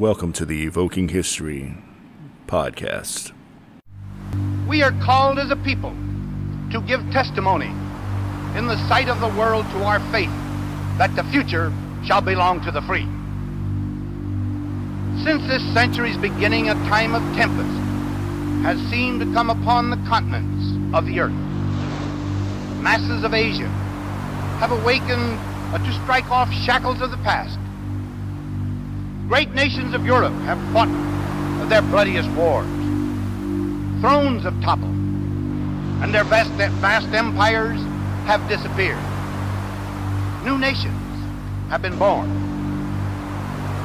Welcome to the Evoking History podcast. We are called as a people to give testimony in the sight of the world to our faith that the future shall belong to the free. Since this century's beginning, a time of tempest has seemed to come upon the continents of the earth. Masses of Asia have awakened to strike off shackles of the past. Great nations of Europe have fought their bloodiest wars. Thrones have toppled, and their vast, vast empires have disappeared. New nations have been born.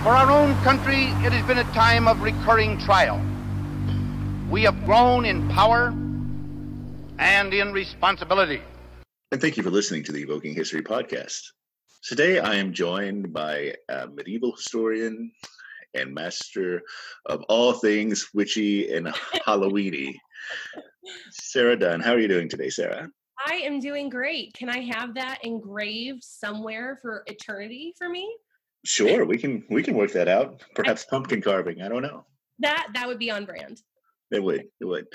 For our own country, it has been a time of recurring trial. We have grown in power and in responsibility. And thank you for listening to the Evoking History podcast. Today, I am joined by a medieval historian and master of all things witchy and Halloweeny, Sarah Dunn. How are you doing today, Sarah? I am doing great. Can I have that engraved somewhere for eternity for me? Sure, we can we can work that out. Perhaps pumpkin carving. I don't know. That that would be on brand. It would. It would.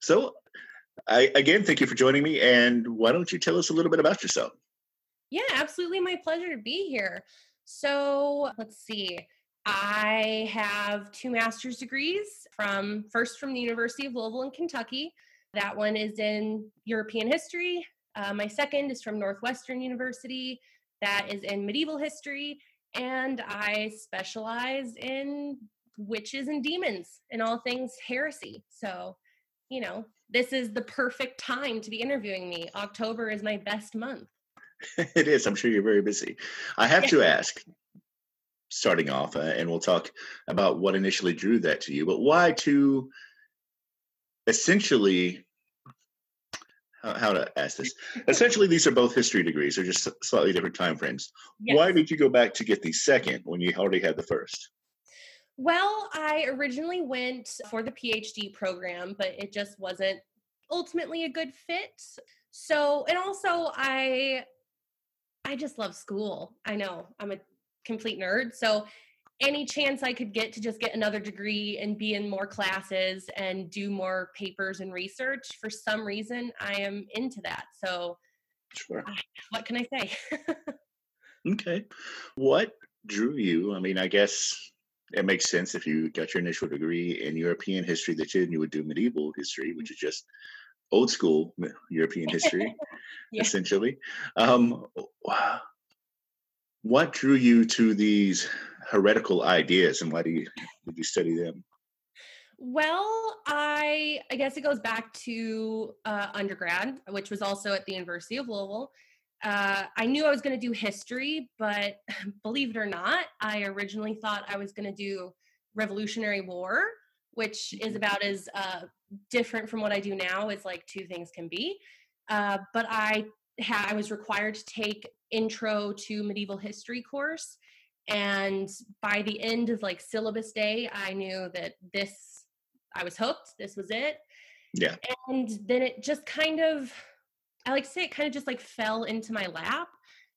So, I again thank you for joining me. And why don't you tell us a little bit about yourself? Yeah, absolutely. My pleasure to be here. So let's see. I have two master's degrees from first from the University of Louisville in Kentucky. That one is in European history. Uh, my second is from Northwestern University. That is in medieval history. And I specialize in witches and demons and all things heresy. So, you know, this is the perfect time to be interviewing me. October is my best month. it is. I'm sure you're very busy. I have to ask, starting off, uh, and we'll talk about what initially drew that to you, but why to essentially how, to ask this essentially these are both history degrees they're just slightly different time frames yes. why did you go back to get the second when you already had the first well i originally went for the phd program but it just wasn't ultimately a good fit so and also i I just love school. I know I'm a complete nerd. So any chance I could get to just get another degree and be in more classes and do more papers and research, for some reason, I am into that. So, sure. Ah, what can I say? okay. What drew you? I mean, I guess it makes sense if you got your initial degree in European history that you, you would do medieval history, which is just old school European history, yeah. essentially. Um, what drew you to these heretical ideas, and why do you did you study them? Well, I I guess it goes back to uh, undergrad, which was also at the University of Louisville. Uh, I knew I was going to do history, but believe it or not, I originally thought I was going to do Revolutionary War, which is mm-hmm. about as uh, different from what I do now is like two things can be. Uh, but I had I was required to take intro to medieval history course, and by the end of like syllabus day, I knew that this I was hooked. This was it. Yeah. And then it just kind of, I like to say, it kind of just like fell into my lap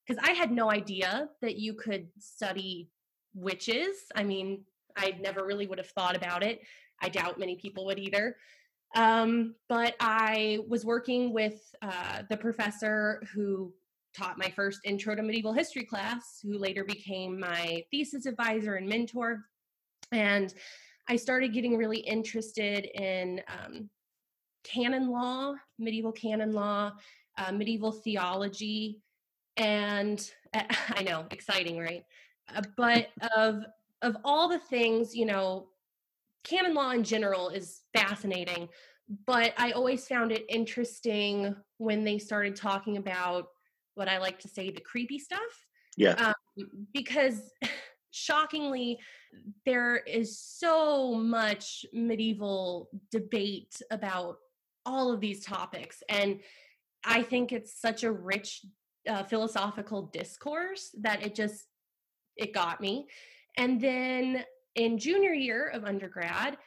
because I had no idea that you could study witches. I mean, I never really would have thought about it. I doubt many people would either. Um, but I was working with uh, the professor who taught my first intro to medieval history class, who later became my thesis advisor and mentor. And I started getting really interested in um, canon law, medieval canon law, uh, medieval theology, and uh, I know, exciting, right? Uh, but of of all the things, you know, canon law in general is fascinating, but I always found it interesting when they started talking about what I like to say the creepy stuff. Yeah. Um, because shockingly, there is so much medieval debate about all of these topics. And I think it's such a rich uh, philosophical discourse that it just it got me and then in junior year of undergrad,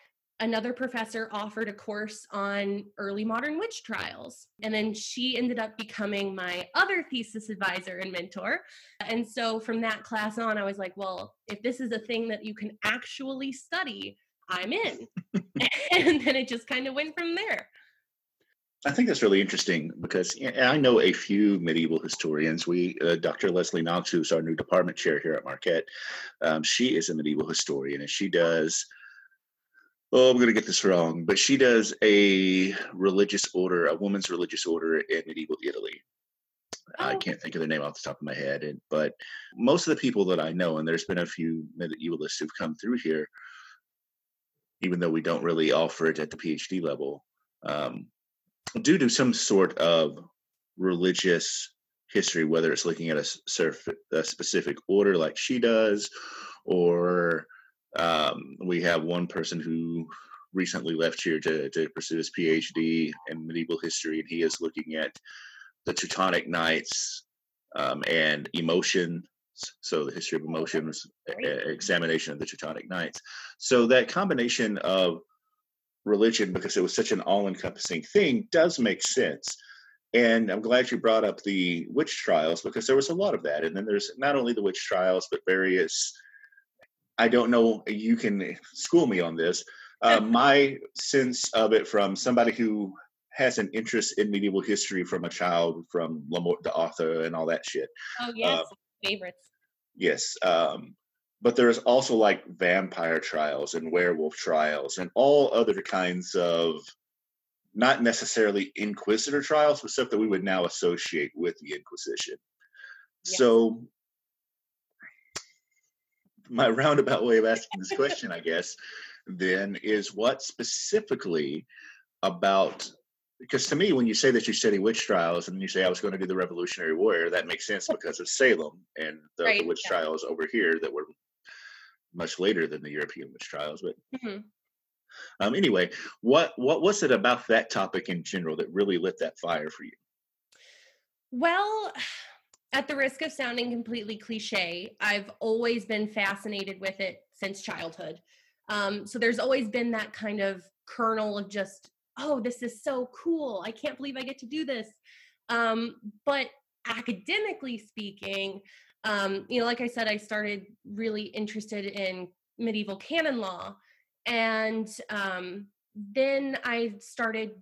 another professor offered a course on early modern witch trials. And then she ended up becoming my other thesis advisor and mentor. And so from that class on, I was like, well, if this is a thing that you can actually study, I'm in. and then it just kind of went from there. I think that's really interesting because I know a few medieval historians. We, uh, Dr. Leslie Knox, who's our new department chair here at Marquette, um, she is a medieval historian and she does oh, I'm going to get this wrong, but she does a religious order, a woman's religious order in medieval Italy. Oh. I can't think of the name off the top of my head, and, but most of the people that I know, and there's been a few medievalists who've come through here, even though we don't really offer it at the PhD level, um, due to some sort of religious history, whether it's looking at a, surf, a specific order like she does, or um, we have one person who recently left here to, to pursue his PhD in medieval history, and he is looking at the Teutonic Knights um, and emotion. So the history of emotions, examination of the Teutonic Knights. So that combination of religion, because it was such an all-encompassing thing, does make sense. And I'm glad you brought up the witch trials because there was a lot of that. And then there's not only the witch trials, but various I don't know. You can school me on this. Uh, my sense of it from somebody who has an interest in medieval history from a child, from Le Morte d'Arthur and all that shit. Oh yes, uh, favorites. Yes, um, but there's also like vampire trials and werewolf trials and all other kinds of not necessarily inquisitor trials, but stuff that we would now associate with the Inquisition. Yes. So my roundabout way of asking this question, I guess, then is what specifically about because to me, when you say that you study witch trials and you say I was going to do the Revolutionary Warrior, that makes sense because of Salem and the, right, the witch yeah. trials over here that were much later than the European witch trials. But mm-hmm. um, anyway, what what was it about that topic in general that really lit that fire for you? Well, at the risk of sounding completely cliche, I've always been fascinated with it since childhood. Um, so there's always been that kind of kernel of just, oh, this is so cool. I can't believe I get to do this. Um, but academically speaking, um, you know, like I said, I started really interested in medieval canon law. And um, then I started,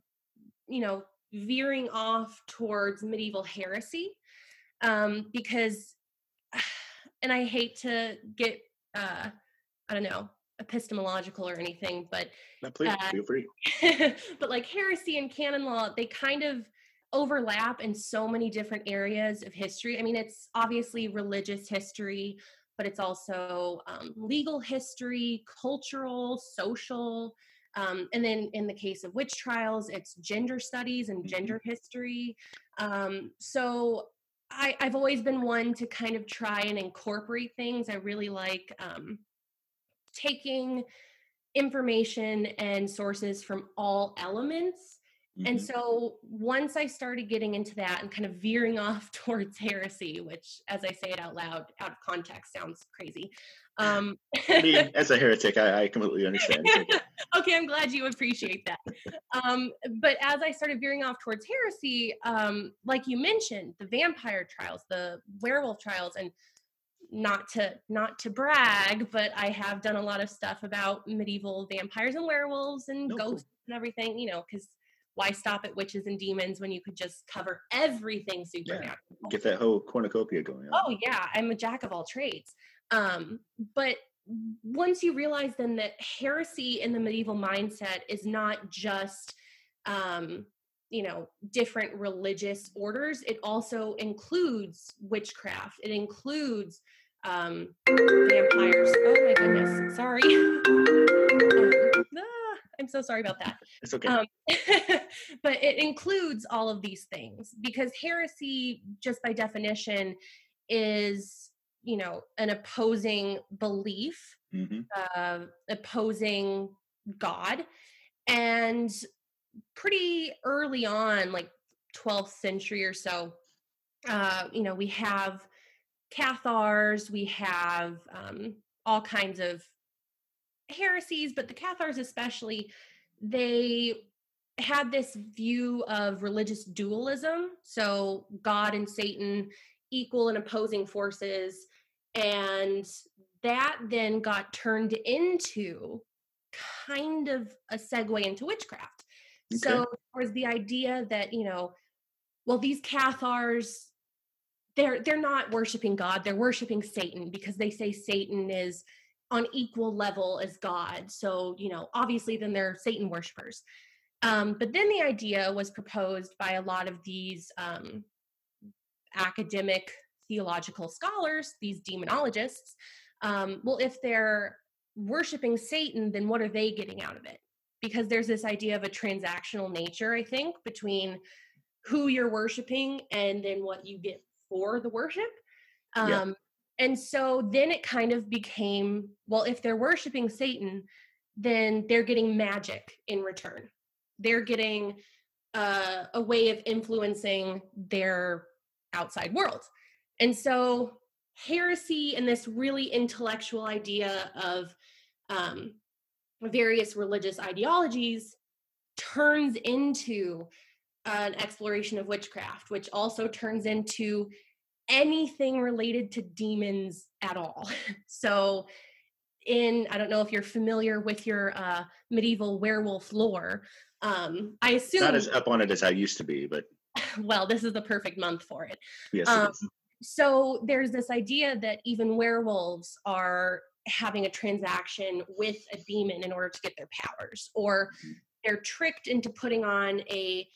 you know, veering off towards medieval heresy um, because, and I hate to get, uh, I don't know, epistemological or anything, but no, please uh, feel free. but like heresy and canon law, they kind of overlap in so many different areas of history. I mean, it's obviously religious history, but it's also um, legal history, cultural, social. Um, and then in the case of witch trials, it's gender studies and mm-hmm. gender history. Um, so I, I've always been one to kind of try and incorporate things. I really like um, taking information and sources from all elements. Mm-hmm. And so once I started getting into that and kind of veering off towards heresy, which as I say it out loud, out of context sounds crazy. Um, I mean, as a heretic, I, I completely understand. okay, I'm glad you appreciate that. Um, but as I started veering off towards heresy, um, like you mentioned, the vampire trials, the werewolf trials, and not to not to brag, but I have done a lot of stuff about medieval vampires and werewolves and no, ghosts cool. and everything, you know, because why stop at witches and demons when you could just cover everything supernatural? Yeah, get that whole cornucopia going on. Oh yeah, I'm a jack of all trades. Um, but once you realize then that heresy in the medieval mindset is not just um, you know different religious orders it also includes witchcraft it includes um vampires oh my goodness sorry ah, i'm so sorry about that. It's okay. Um, but it includes all of these things because heresy just by definition is you know an opposing belief mm-hmm. uh, opposing god. And pretty early on like 12th century or so uh, you know we have cathars we have um, all kinds of heresies, but the Cathars especially, they had this view of religious dualism. So God and Satan equal and opposing forces. And that then got turned into kind of a segue into witchcraft. Okay. So there was the idea that, you know, well, these Cathars, they're they're not worshiping God, they're worshiping Satan because they say Satan is on equal level as God. So, you know, obviously then they're Satan worshippers. Um, but then the idea was proposed by a lot of these um, academic theological scholars, these demonologists. Um, well, if they're worshiping Satan, then what are they getting out of it? Because there's this idea of a transactional nature, I think, between who you're worshiping and then what you get for the worship. Um, yeah. And so then it kind of became well, if they're worshiping Satan, then they're getting magic in return. They're getting uh, a way of influencing their outside world. And so heresy and this really intellectual idea of um, various religious ideologies turns into an exploration of witchcraft, which also turns into anything related to demons at all. so, in I don't know if you're familiar with your uh, medieval werewolf lore. Um, I assume not as up on it as I used to be, but well, this is the perfect month for it. Yes. Um, it so there's this idea that even werewolves are having a transaction with a demon in order to get their powers, or mm-hmm. they're tricked into putting on a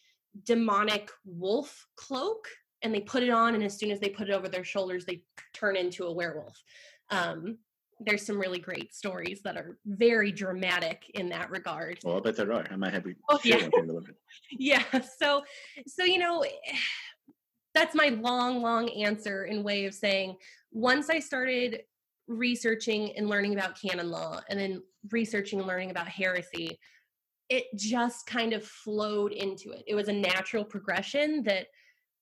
demonic wolf cloak and they put it on and as soon as they put it over their shoulders they turn into a werewolf um, there's some really great stories that are very dramatic in that regard well i bet there are i might have you oh, yeah. yeah so so you know that's my long long answer in way of saying once i started researching and learning about canon law and then researching and learning about heresy it just kind of flowed into it. It was a natural progression that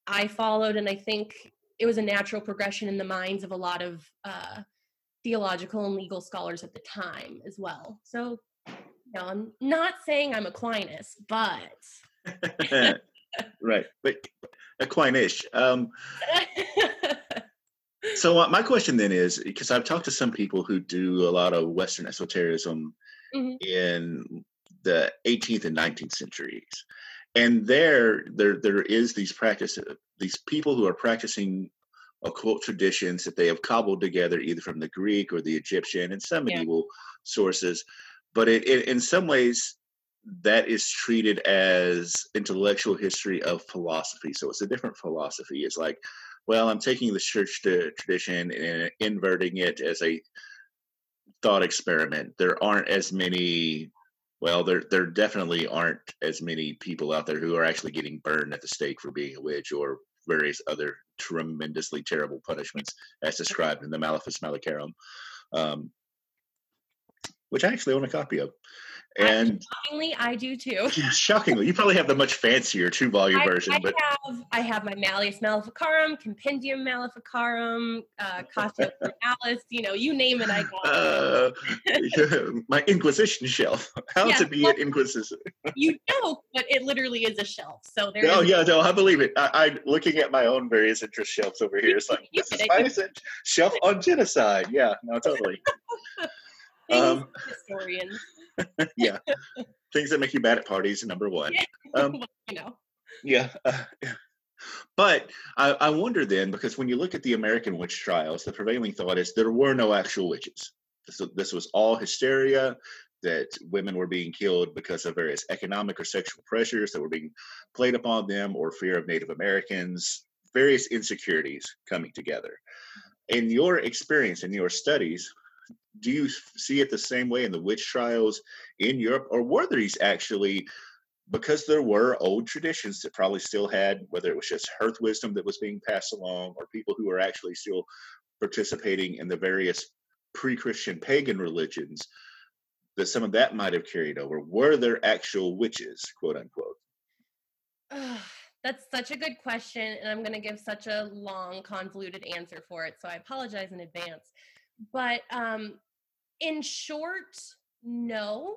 I followed, and I think it was a natural progression in the minds of a lot of uh, theological and legal scholars at the time as well. So, you know, I'm not saying I'm Aquinas, but right, but Aquinas. Um, so uh, my question then is because I've talked to some people who do a lot of Western esotericism mm-hmm. in the 18th and 19th centuries and there there there is these practices these people who are practicing occult traditions that they have cobbled together either from the greek or the egyptian and some yeah. medieval sources. But it, it, in some ways that is treated as intellectual history of philosophy. So it's a different philosophy. It's like well i'm taking the church tradition and inverting it as a thought experiment. There aren't as many well, there there definitely aren't as many people out there who are actually getting burned at the stake for being a witch or various other tremendously terrible punishments as described in the Malleus Maleficarum, um, which I actually own a copy of. And shockingly, I do too. shockingly, you probably have the much fancier two volume version. I but have I have my Malleus Maleficarum, Compendium Maleficarum, uh, Casa Alice. You know, you name it, I got. Uh, my Inquisition shelf. How yeah, it be well, an Inquisition? you know, but it literally is a shelf. So there. Oh yeah, no, I believe it. I, am looking at my own various interest shelves over here. It's like this is my shelf on genocide. Yeah, no, totally. um, historians. yeah, things that make you bad at parties. Number one. Yeah. Um, you know. Yeah. Uh, But I, I wonder then, because when you look at the American witch trials, the prevailing thought is there were no actual witches. This, this was all hysteria, that women were being killed because of various economic or sexual pressures that were being played upon them or fear of Native Americans, various insecurities coming together. In your experience, in your studies, do you see it the same way in the witch trials in Europe, or were these actually because there were old traditions that probably still had whether it was just hearth wisdom that was being passed along, or people who were actually still participating in the various pre-Christian pagan religions, that some of that might have carried over. Were there actual witches, quote unquote? that's such a good question, and I'm going to give such a long, convoluted answer for it. So I apologize in advance. But um, in short, no,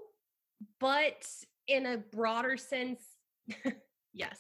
but in a broader sense, yes.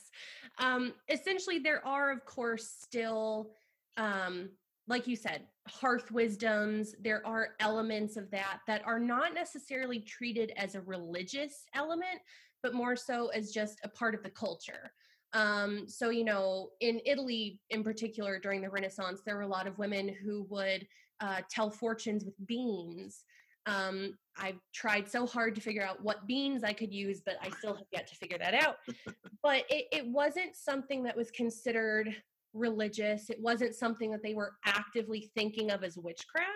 Um, essentially, there are, of course, still, um, like you said, hearth wisdoms. There are elements of that that are not necessarily treated as a religious element, but more so as just a part of the culture. Um, so, you know, in Italy in particular during the Renaissance, there were a lot of women who would uh, tell fortunes with beans. Um, I've tried so hard to figure out what beans I could use, but I still have yet to figure that out. but it, it wasn't something that was considered religious. It wasn't something that they were actively thinking of as witchcraft.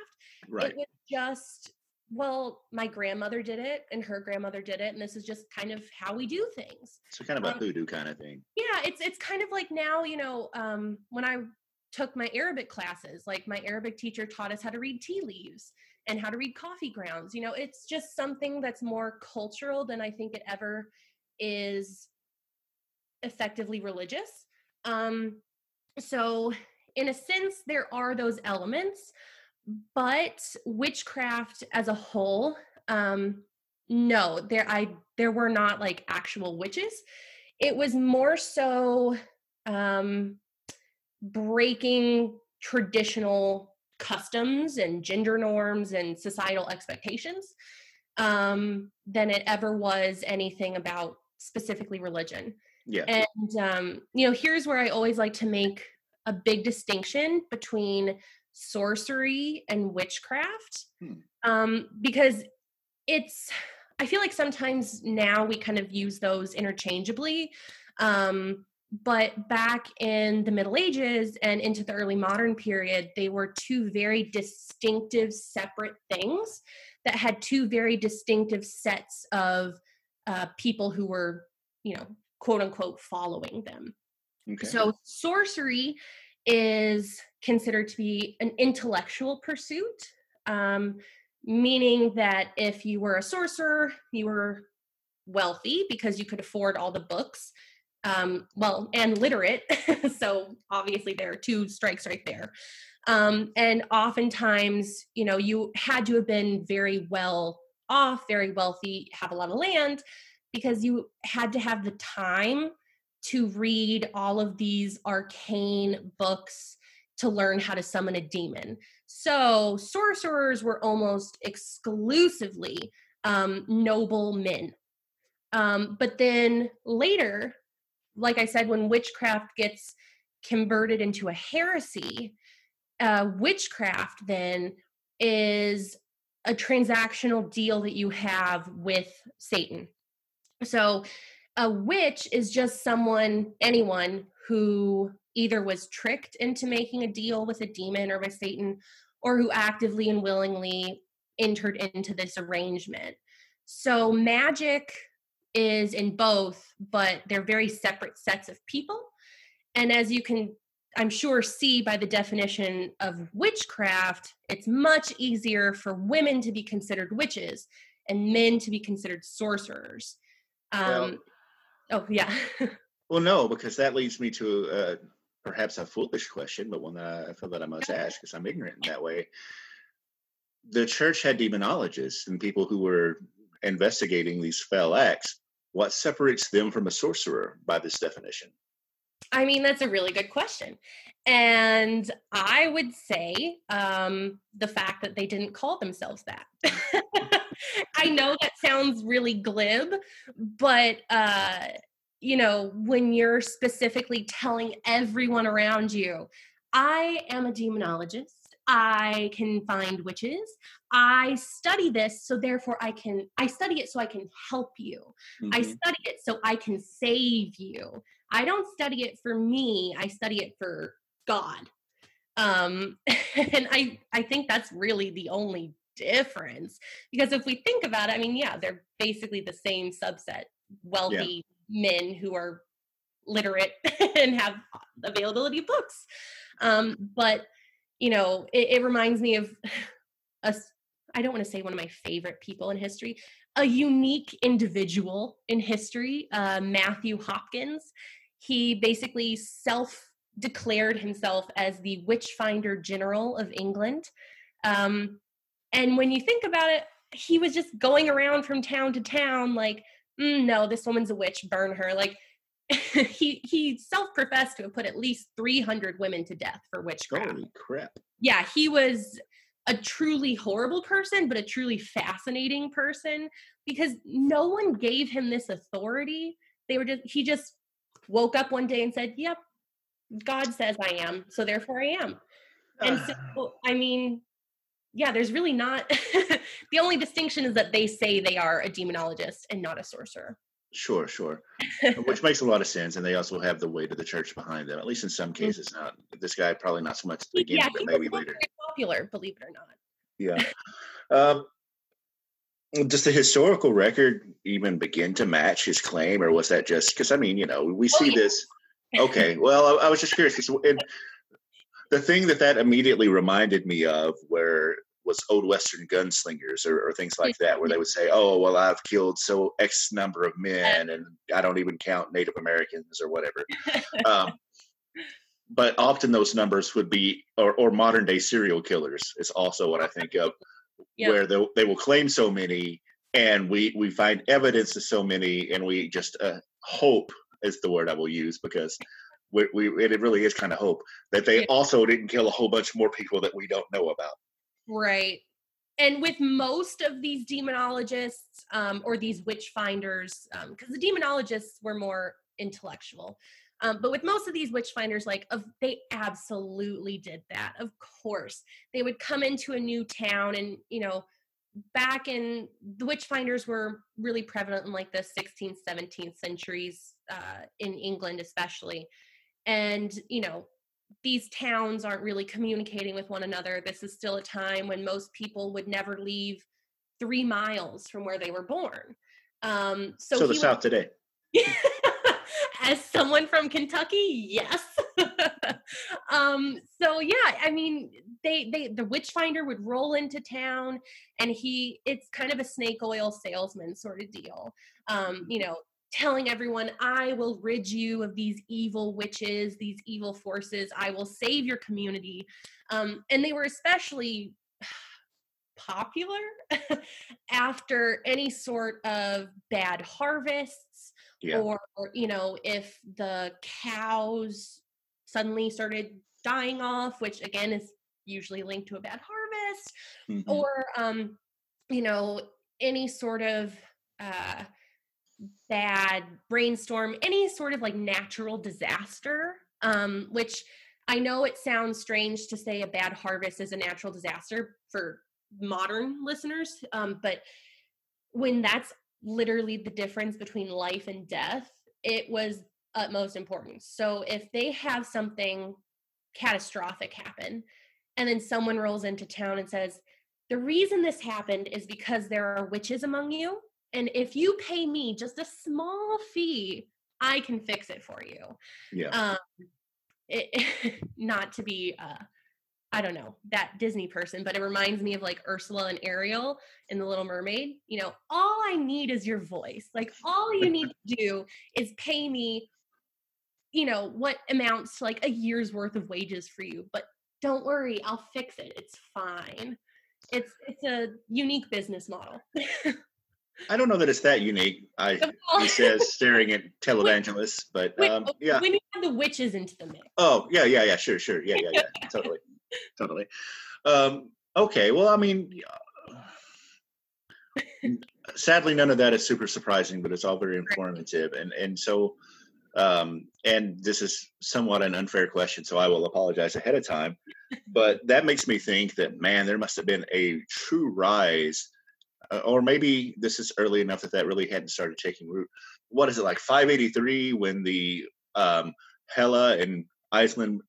Right. It was just, well, my grandmother did it and her grandmother did it, and this is just kind of how we do things. So kind of a Um, hoodoo kind of thing. Yeah, it's it's kind of like now, you know, um, when I took my Arabic classes, like my Arabic teacher taught us how to read tea leaves and how to read coffee grounds. You know, it's just something that's more cultural than I think it ever is effectively religious. Um, so, in a sense, there are those elements, but witchcraft as a whole, um, no, there I there were not like actual witches. It was more so um, breaking traditional customs and gender norms and societal expectations um, than it ever was anything about specifically religion. Yeah. And um, you know, here's where I always like to make a big distinction between sorcery and witchcraft, Hmm. um, because it's. I feel like sometimes now we kind of use those interchangeably. Um, but back in the Middle Ages and into the early modern period, they were two very distinctive, separate things that had two very distinctive sets of uh, people who were, you know, quote unquote, following them. Okay. So, sorcery is considered to be an intellectual pursuit, um, meaning that if you were a sorcerer, you were wealthy because you could afford all the books. Um, well, and literate. so, obviously, there are two strikes right there. Um, and oftentimes, you know, you had to have been very well off, very wealthy, have a lot of land, because you had to have the time to read all of these arcane books to learn how to summon a demon. So sorcerers were almost exclusively um, noble men. Um, but then later, like I said, when witchcraft gets converted into a heresy, uh, witchcraft then is a transactional deal that you have with Satan. So a witch is just someone, anyone who either was tricked into making a deal with a demon or with Satan, or who actively and willingly entered into this arrangement. So magic is in both, but they're very separate sets of people. And as you can, I'm sure, see by the definition of witchcraft, it's much easier for women to be considered witches and men to be considered sorcerers. Um, Well- oh, yeah. Well, no, because that leads me to uh, perhaps a foolish question, but one that I feel that I must ask because I'm ignorant in that way. The church had demonologists and people who were investigating these fell acts. What separates them from a sorcerer by this definition? I mean, that's a really good question. And I would say um, the fact that they didn't call themselves that. I know that sounds really glib, but, uh, you know, when you're specifically telling everyone around you, I am a demonologist. I can find witches. I study this, so therefore I can, I study it so I can help you. I Mhm. study it so I can save you. I don't study it for me. I study it for God. Um, and I I think that's really the only difference because if we think about it, I mean, yeah, they're basically the same subset, wealthy men who are literate and have availability of books. Um, but you know, it, it reminds me of us. I don't want to say one of my favorite people in history, a unique individual in history, uh, Matthew Hopkins. He basically self declared himself as the Witchfinder General of England. Um, and when you think about it, he was just going around from town to town, like, mm, no, this woman's a witch, burn her. Like, he he self-professed to have put at least 300 women to death for witchcraft. Holy crap! Yeah, he was a truly horrible person, but a truly fascinating person because no one gave him this authority. They were just he just woke up one day and said, "Yep, God says I am, so therefore I am." And so, I mean, yeah, there's really not. the only distinction is that they say they are a demonologist and not a sorcerer. Sure, sure. Which makes a lot of sense, and they also have the weight of the church behind them. At least in some mm. cases, not this guy probably not so much at the beginning, yeah, but maybe later. Popular, believe it or not. Yeah. Um, does the historical record even begin to match his claim, or was that just because? I mean, you know, we oh, see oh, yeah. this. Okay, well, I, I was just curious. the thing that that immediately reminded me of, where was old western gunslingers or, or, things like that where they would say oh well i've killed so x number of men and i don't even count native americans or whatever um, but often those numbers would be or, or, modern day serial killers is also what i think of yeah. where they, they will claim so many and we we find evidence of so many and we just uh, hope is the word i will use because we, we it really is kind of hope that they yeah. also didn't kill a whole bunch more people that we don't know about Right. And with most of these demonologists um, or these witch finders, because um, the demonologists were more intellectual, um, but with most of these witch finders, like of, they absolutely did that. Of course, they would come into a new town, and you know, back in the witch finders were really prevalent in like the 16th, 17th centuries uh, in England, especially. And you know, these towns aren't really communicating with one another. This is still a time when most people would never leave three miles from where they were born. Um, so, so the South today. As someone from Kentucky, yes. um, so yeah, I mean, they they the witchfinder would roll into town, and he it's kind of a snake oil salesman sort of deal. Um, you know, telling everyone, I will rid you of these evil witches, these evil forces. I will save your community. Um, and they were especially popular after any sort of bad harvests yeah. or, or, you know, if the cows suddenly started dying off, which again is usually linked to a bad harvest, mm-hmm. or, um, you know, any sort of, uh, bad brainstorm, any sort of like natural disaster, um, which I know it sounds strange to say a bad harvest is a natural disaster for modern listeners, um, but when that's literally the difference between life and death, it was utmost importance. So if they have something catastrophic happen, and then someone rolls into town and says, the reason this happened is because there are witches among you and if you pay me just a small fee, I can fix it for you. Yeah. Um, it, not to be, uh, I don't know, that Disney person, but it reminds me of like Ursula and Ariel in The Little Mermaid. You know, all I need is your voice. Like, all you need to do is pay me, you know, what amounts to like a year's worth of wages for you. But don't worry, I'll fix it. It's fine. It's it's a unique business model. I don't know that it's that unique. I he says staring at televangelists, but um, yeah. When you have the witches into the mix. Oh yeah, yeah, yeah, sure, sure, yeah, yeah, yeah, totally, totally. Um, okay, well, I mean, sadly, none of that is super surprising, but it's all very informative, and and so, um, and this is somewhat an unfair question, so I will apologize ahead of time. But that makes me think that man, there must have been a true rise uh, or maybe this is early enough that that really hadn't started taking root. What is it like 583 when the um, Hekla and Iceland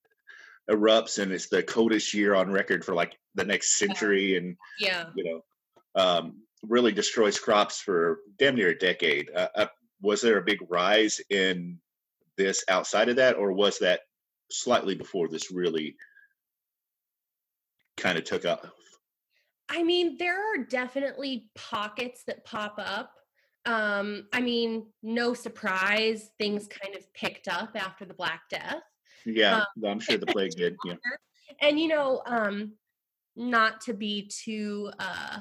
erupts and it's the coldest year on record for like the next century and yeah. you know um, really destroys crops for damn near a decade. Uh, uh, was there a big rise in this outside of that or was that slightly before this really kind of took off I mean, there are definitely pockets that pop up. Um, I mean, no surprise, things kind of picked up after the Black Death. Yeah, um, I'm sure the plague did. Yeah. And you know, um, not to be too uh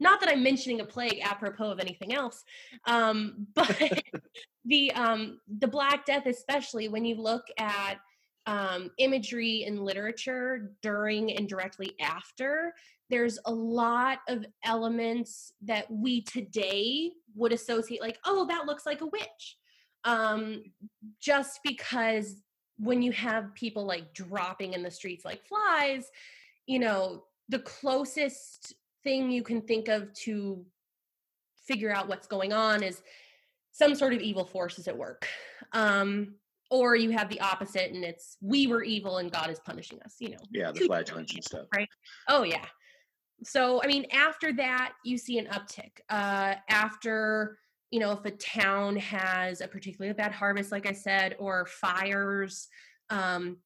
not that I'm mentioning a plague apropos of anything else, um, but the um, the Black Death, especially when you look at um, imagery in literature during and directly after, there's a lot of elements that we today would associate, like, oh, that looks like a witch. Um, just because when you have people like dropping in the streets like flies, you know, the closest thing you can think of to figure out what's going on is some sort of evil force is at work. Um, or you have the opposite and it's we were evil and God is punishing us, you know. Yeah, the flatulence and stuff. Right. Oh yeah. So I mean, after that, you see an uptick. Uh after you know, if a town has a particularly bad harvest, like I said, or fires, um,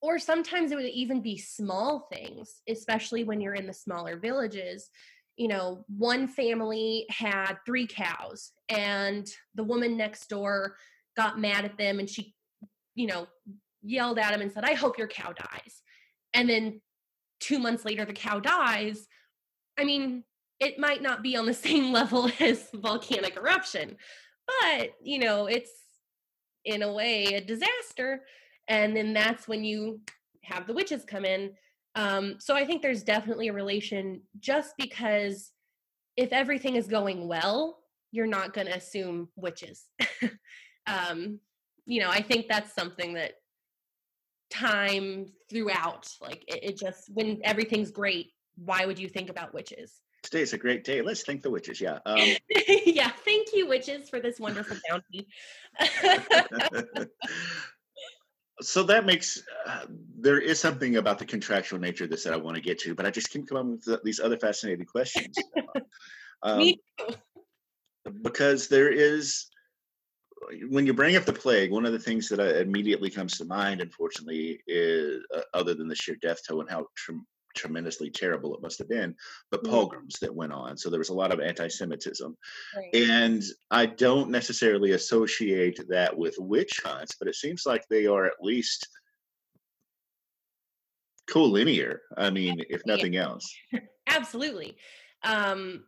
or sometimes it would even be small things, especially when you're in the smaller villages. You know, one family had three cows, and the woman next door got mad at them and she, you know, yelled at him and said, I hope your cow dies. And then two months later, the cow dies. I mean, it might not be on the same level as volcanic eruption, but, you know, it's in a way a disaster. And then that's when you have the witches come in. Um, so I think there's definitely a relation just because if everything is going well, you're not going to assume witches. um, you know, I think that's something that time throughout, like it, it just when everything's great, why would you think about witches? Today's a great day. Let's thank the witches. Yeah. Um, yeah. Thank you, witches, for this wonderful bounty. so that makes uh, there is something about the contractual nature of this that I want to get to, but I just keep coming with these other fascinating questions. um, Me too. Because there is when you bring up the plague, one of the things that uh, immediately comes to mind, unfortunately, is uh, other than the sheer death toll and how tre- tremendously terrible it must have been, but mm-hmm. pogroms that went on. So there was a lot of anti-Semitism, right. and I don't necessarily associate that with witch hunts, but it seems like they are at least collinear. I mean, if nothing else. Absolutely. Um,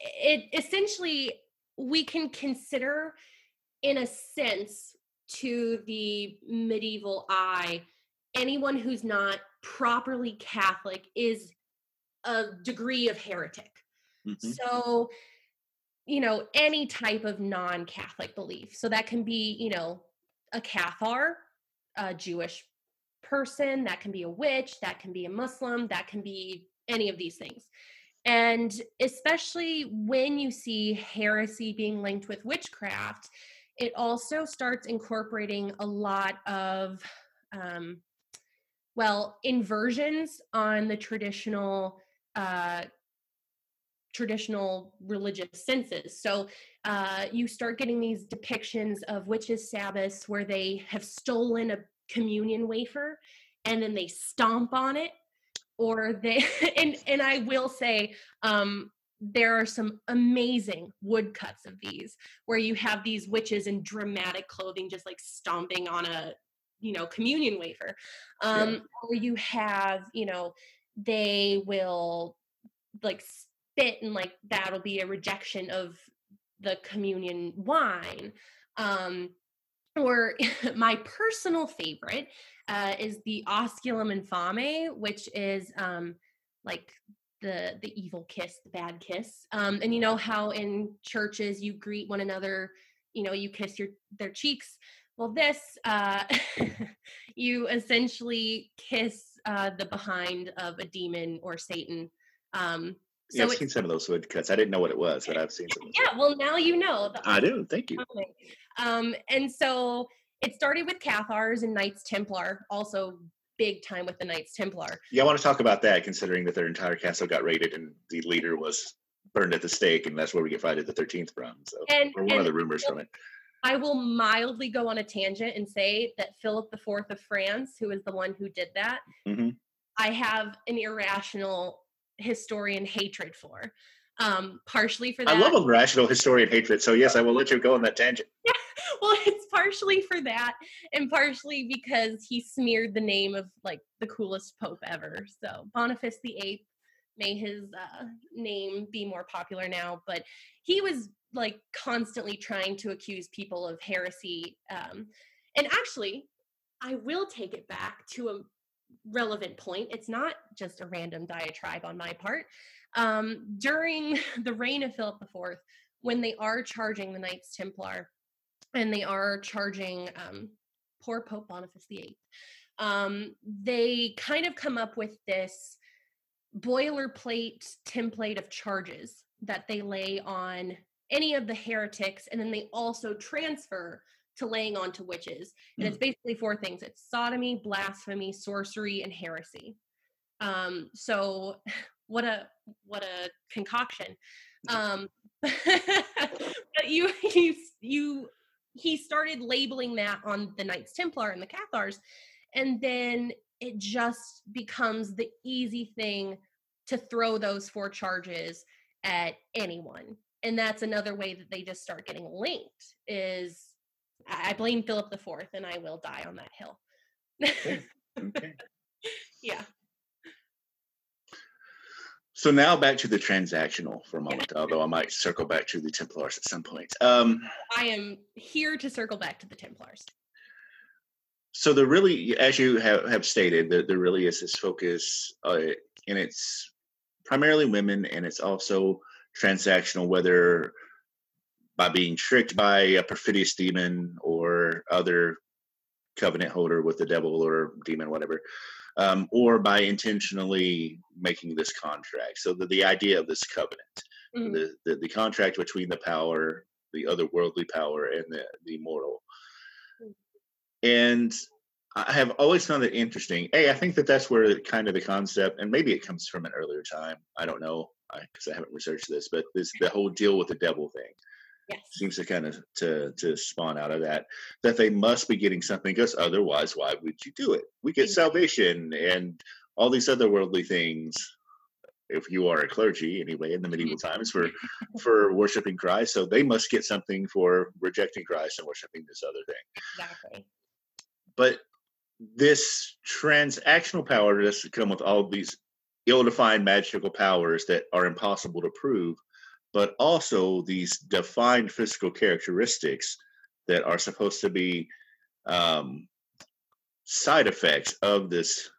it essentially we can consider in a sense to the medieval eye anyone who's not properly catholic is a degree of heretic. Mm-hmm. so you know any type of non-catholic belief. So that can be you know a cathar a jewish person that can be a witch that can be a muslim that can be any of these things. And especially when you see heresy being linked with witchcraft it also starts incorporating a lot of um, well inversions on the traditional uh, traditional religious senses. So uh, you start getting these depictions of witches sabbaths where they have stolen a communion wafer and then they stomp on it or they and and i will say um there are some amazing woodcuts of these where you have these witches in dramatic clothing just like stomping on a you know communion wafer um yeah. or you have you know they will like spit and like that'll be a rejection of the communion wine um or my personal favorite uh, is the osculum infame which is um like the the evil kiss the bad kiss um and you know how in churches you greet one another you know you kiss your their cheeks well this uh you essentially kiss uh the behind of a demon or satan um so yeah, I've seen some of those woodcuts. I didn't know what it was, but I've seen some. Yeah, well, now you know. I do. Thank you. Um, and so it started with Cathars and Knights Templar, also big time with the Knights Templar. Yeah, I want to talk about that, considering that their entire castle got raided and the leader was burned at the stake, and that's where we get Friday the Thirteenth from. So, and, or one and of the rumors from it. I will mildly go on a tangent and say that Philip IV of France, who is the one who did that, mm-hmm. I have an irrational historian hatred for. Um, partially for that. I love a rational historian hatred. So yes, I will let you go on that tangent. Yeah, well, it's partially for that, and partially because he smeared the name of like the coolest pope ever. So Boniface the Eighth, may his uh, name be more popular now, but he was like constantly trying to accuse people of heresy. Um, and actually, I will take it back to a relevant point. It's not just a random diatribe on my part. Um, during the reign of Philip IV, when they are charging the Knights Templar and they are charging um, poor Pope Boniface VIII, um, they kind of come up with this boilerplate template of charges that they lay on any of the heretics, and then they also transfer to laying on to witches. And mm. it's basically four things it's sodomy, blasphemy, sorcery, and heresy. Um, so what a what a concoction. Um, but you you you he started labeling that on the Knights Templar and the Cathars, and then it just becomes the easy thing to throw those four charges at anyone. And that's another way that they just start getting linked is I blame Philip the Fourth and I will die on that hill. okay. okay. Yeah. So now back to the transactional for a moment, although I might circle back to the Templars at some point. Um, I am here to circle back to the Templars. So there really, as you have, have stated, there really is this focus, uh, and it's primarily women, and it's also transactional, whether by being tricked by a perfidious demon or other covenant holder with the devil or demon, whatever um, or by intentionally making this contract. So the, the idea of this covenant, mm-hmm. the, the, the contract between the power, the otherworldly power, and the the mortal. Mm-hmm. And I have always found it interesting. Hey, I think that that's where kind of the concept, and maybe it comes from an earlier time. I don't know because I, I, haven't researched this, but this the whole deal with the devil thing yes. seems to kind of to to spawn out of that that they must be getting something because otherwise why would you do it we get salvation and all these other worldly things if you are a clergy anyway in the medieval mm-hmm. times for for worshiping christ so they must get something for rejecting christ and worshiping this other thing exactly but this transactional power does come with all these ill-defined magical powers that are impossible to prove but also these defined physical characteristics that are supposed to be um, side effects of this,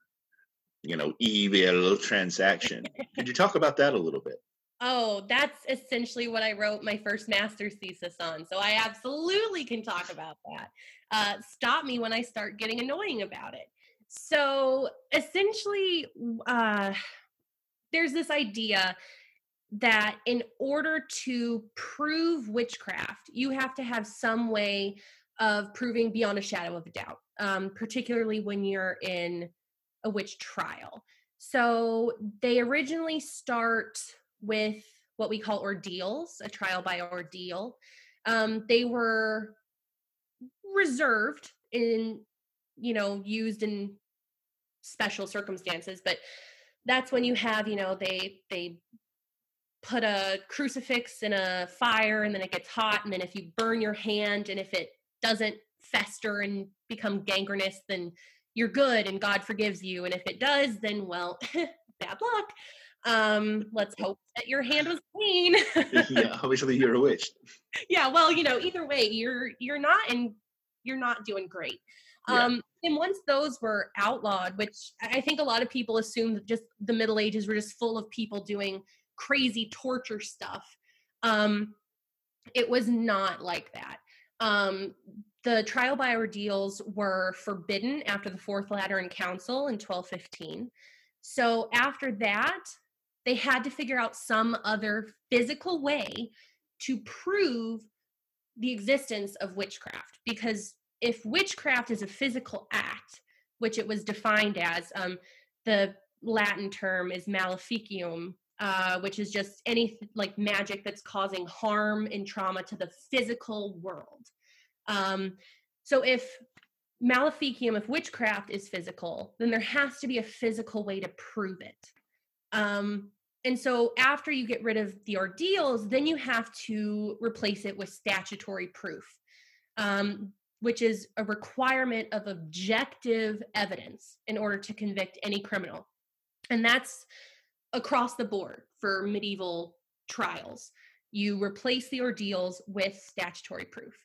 you know, evil transaction. Could you talk about that a little bit? Oh, that's essentially what I wrote my first master's thesis on. So I absolutely can talk about that. Uh, stop me when I start getting annoying about it. So essentially, uh, there's this idea that in order to prove witchcraft, you have to have some way of proving beyond a shadow of a doubt, um, particularly when you're in a witch trial. So they originally start with what we call ordeals, a trial by ordeal. Um, they were reserved in, you know, used in special circumstances, but that's when you have, you know, they they put a crucifix in a fire and then it gets hot and then if you burn your hand and if it doesn't fester and become gangrenous then you're good and god forgives you and if it does then well bad luck. Um let's hope that your hand was clean. Yeah obviously you're a witch. Yeah well you know either way you're you're not and you're not doing great. Yeah. um and once those were outlawed which i think a lot of people assume that just the middle ages were just full of people doing crazy torture stuff. Um, it was not like that. Um, the trial by ordeals were forbidden after the Fourth Lateran Council in 1215. So after that, they had to figure out some other physical way to prove the existence of witchcraft. Because if witchcraft is a physical act, which it was defined as, um, the Latin term is maleficium, uh, which is just any like magic that's causing harm and trauma to the physical world. Um, so if maleficium, if witchcraft is physical, then there has to be a physical way to prove it. Um, and so after you get rid of the ordeals, then you have to replace it with statutory proof, um, which is a requirement of objective evidence in order to convict any criminal. And that's across the board for medieval trials. You replace the ordeals with statutory proof.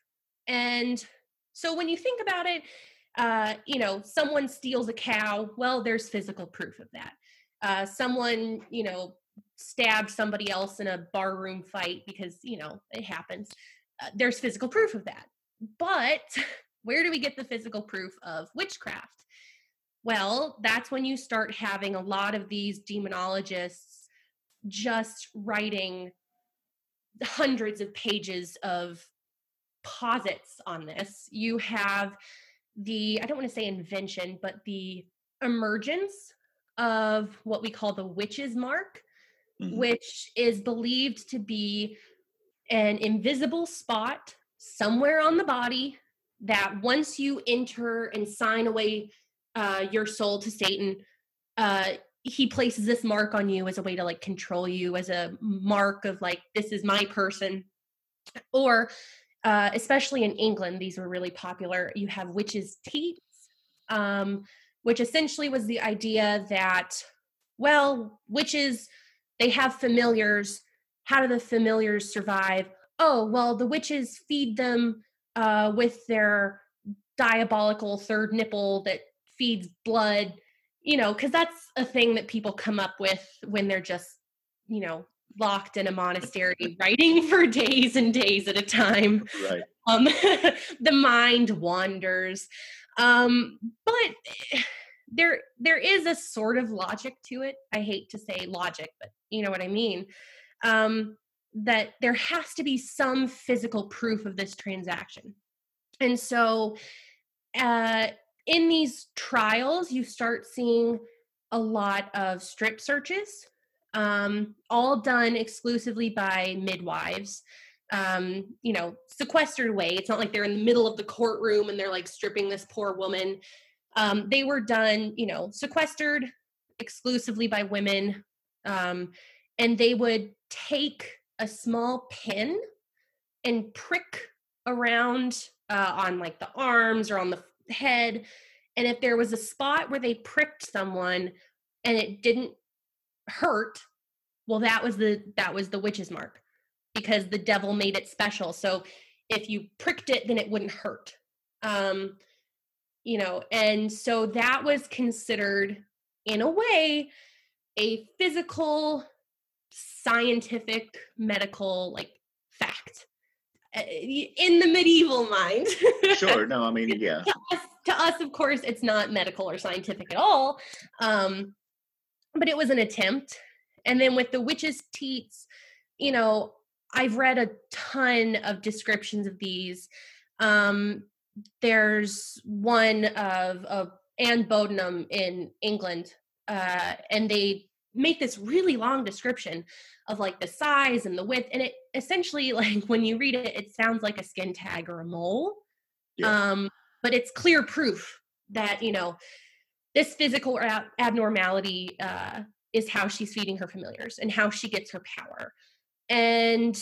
And so when you think about it, uh, you know, someone steals a cow, well, there's physical proof of that. Uh, someone, you know, stabbed somebody else in a barroom fight because, you know, it happens. Uh, there's physical proof of that. But where do we get the physical proof of witchcraft? Well, that's when you start having a lot of these demonologists just writing hundreds of pages of posits on this. You have the, I don't want to say invention, but the emergence of what we call the witch's mark, mm-hmm. which is believed to be an invisible spot somewhere on the body that once you enter and sign away uh, your soul to Satan, uh, he places this mark on you as a way to like control you, as a mark of like, this is my person. Or uh, especially in England, these were really popular. You have witches' teats, um, which essentially was the idea that, well, witches, they have familiars. How do the familiars survive? Oh, well, the witches feed them uh, with their diabolical third nipple that feeds blood, you know, because that's a thing that people come up with when they're just, you know, locked in a monastery writing for days and days at a time. Right. Um, the mind wanders. Um, but there there is a sort of logic to it. I hate to say logic, but you know what I mean. Um, that there has to be some physical proof of this transaction. And so uh, in these trials, you start seeing a lot of strip searches um, all done exclusively by midwives. Um, you know, sequestered away. It's not like they're in the middle of the courtroom and they're like stripping this poor woman. Um, they were done, you know, sequestered exclusively by women. Um, and they would take a small pin and prick around uh, on like the arms or on the head. And if there was a spot where they pricked someone and it didn't hurt well that was the that was the witch's mark because the devil made it special so if you pricked it then it wouldn't hurt um you know and so that was considered in a way a physical scientific medical like in the medieval mind sure no i mean yeah to us, to us, of course it's not medical or scientific at all um but it was an attempt. And then with the witches' teats, you know, I've read a ton of descriptions of these. Um, there's one of, of Anne Bodenham in England, uh, and they make this really long description of like the size and the width, and it essentially like when you read it, it sounds like a skin tag or a mole. Yeah. Um, but it's clear proof that you know this physical ab- abnormality uh, is how she's feeding her familiars and how she gets her power. And,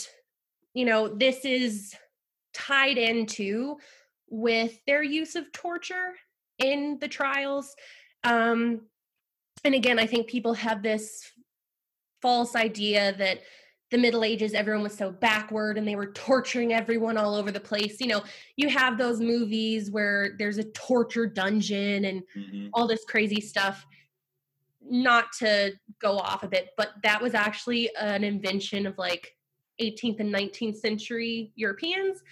you know, this is tied into with their use of torture in the trials. Um, and again, I think people have this false idea that the Middle Ages, everyone was so backward and they were torturing everyone all over the place. You know, you have those movies where there's a torture dungeon and mm-hmm. all this crazy stuff. Not to go off a bit, but that was actually an invention of like 18th and 19th century Europeans.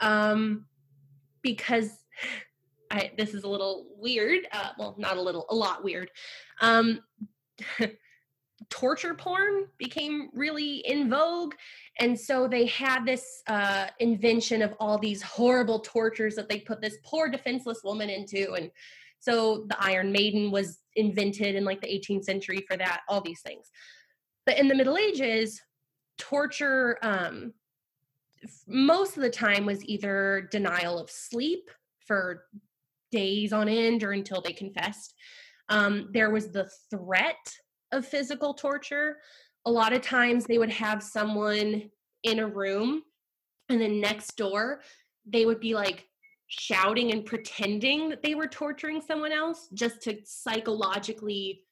Um, because I, this is a little weird. Uh, well, not a little, a lot weird. Um, torture porn became really in vogue. And so they had this uh, invention of all these horrible tortures that they put this poor defenseless woman into. And so the iron maiden was invented in like the 18th century for that all these things. But in the middle ages torture um, most of the time was either denial of sleep for days on end or until they confessed. Um, there was the threat of physical torture. A lot of times they would have someone in a room and then next door they would be like shouting and pretending that they were torturing someone else just to psychologically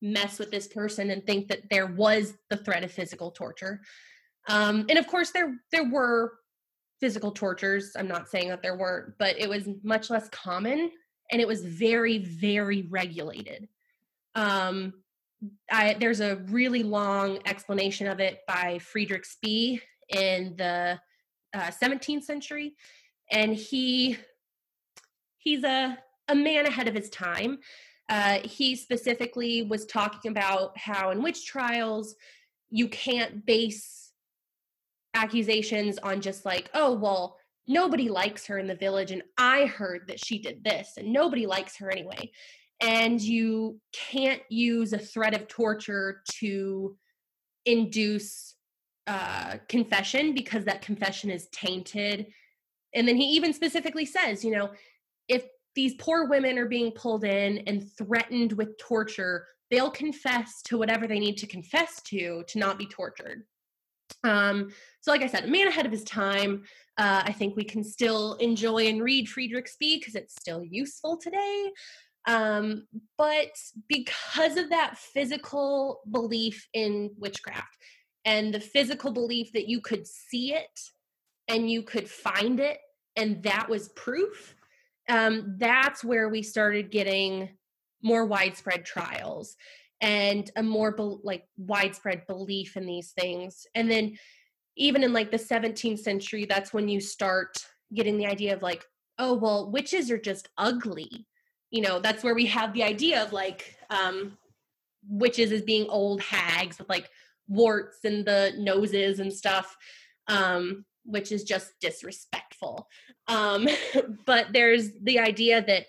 mess with this person and think that there was the threat of physical torture. Um, and of course, there there were physical tortures. I'm not saying that there weren't, but it was much less common and it was very, very regulated. Um, I, there's a really long explanation of it by Friedrich Spee in the uh, 17th century, and he he's a a man ahead of his time. Uh, he specifically was talking about how in witch trials you can't base accusations on just like oh well nobody likes her in the village and i heard that she did this and nobody likes her anyway and you can't use a threat of torture to induce uh, confession because that confession is tainted. And then he even specifically says, you know, if these poor women are being pulled in and threatened with torture, they'll confess to whatever they need to confess to to not be tortured. Um, so, like I said, a man ahead of his time. Uh, I think we can still enjoy and read Friedrich Spee because it's still useful today. Um, but because of that physical belief in witchcraft and the physical belief that you could see it and you could find it, and that was proof, um, that's where we started getting more widespread trials and a more be- like widespread belief in these things. And then even in like the 17th century, that's when you start getting the idea of like, oh, well, witches are just ugly you know that's where we have the idea of like um witches as being old hags with like warts and the noses and stuff um which is just disrespectful. Um but there's the idea that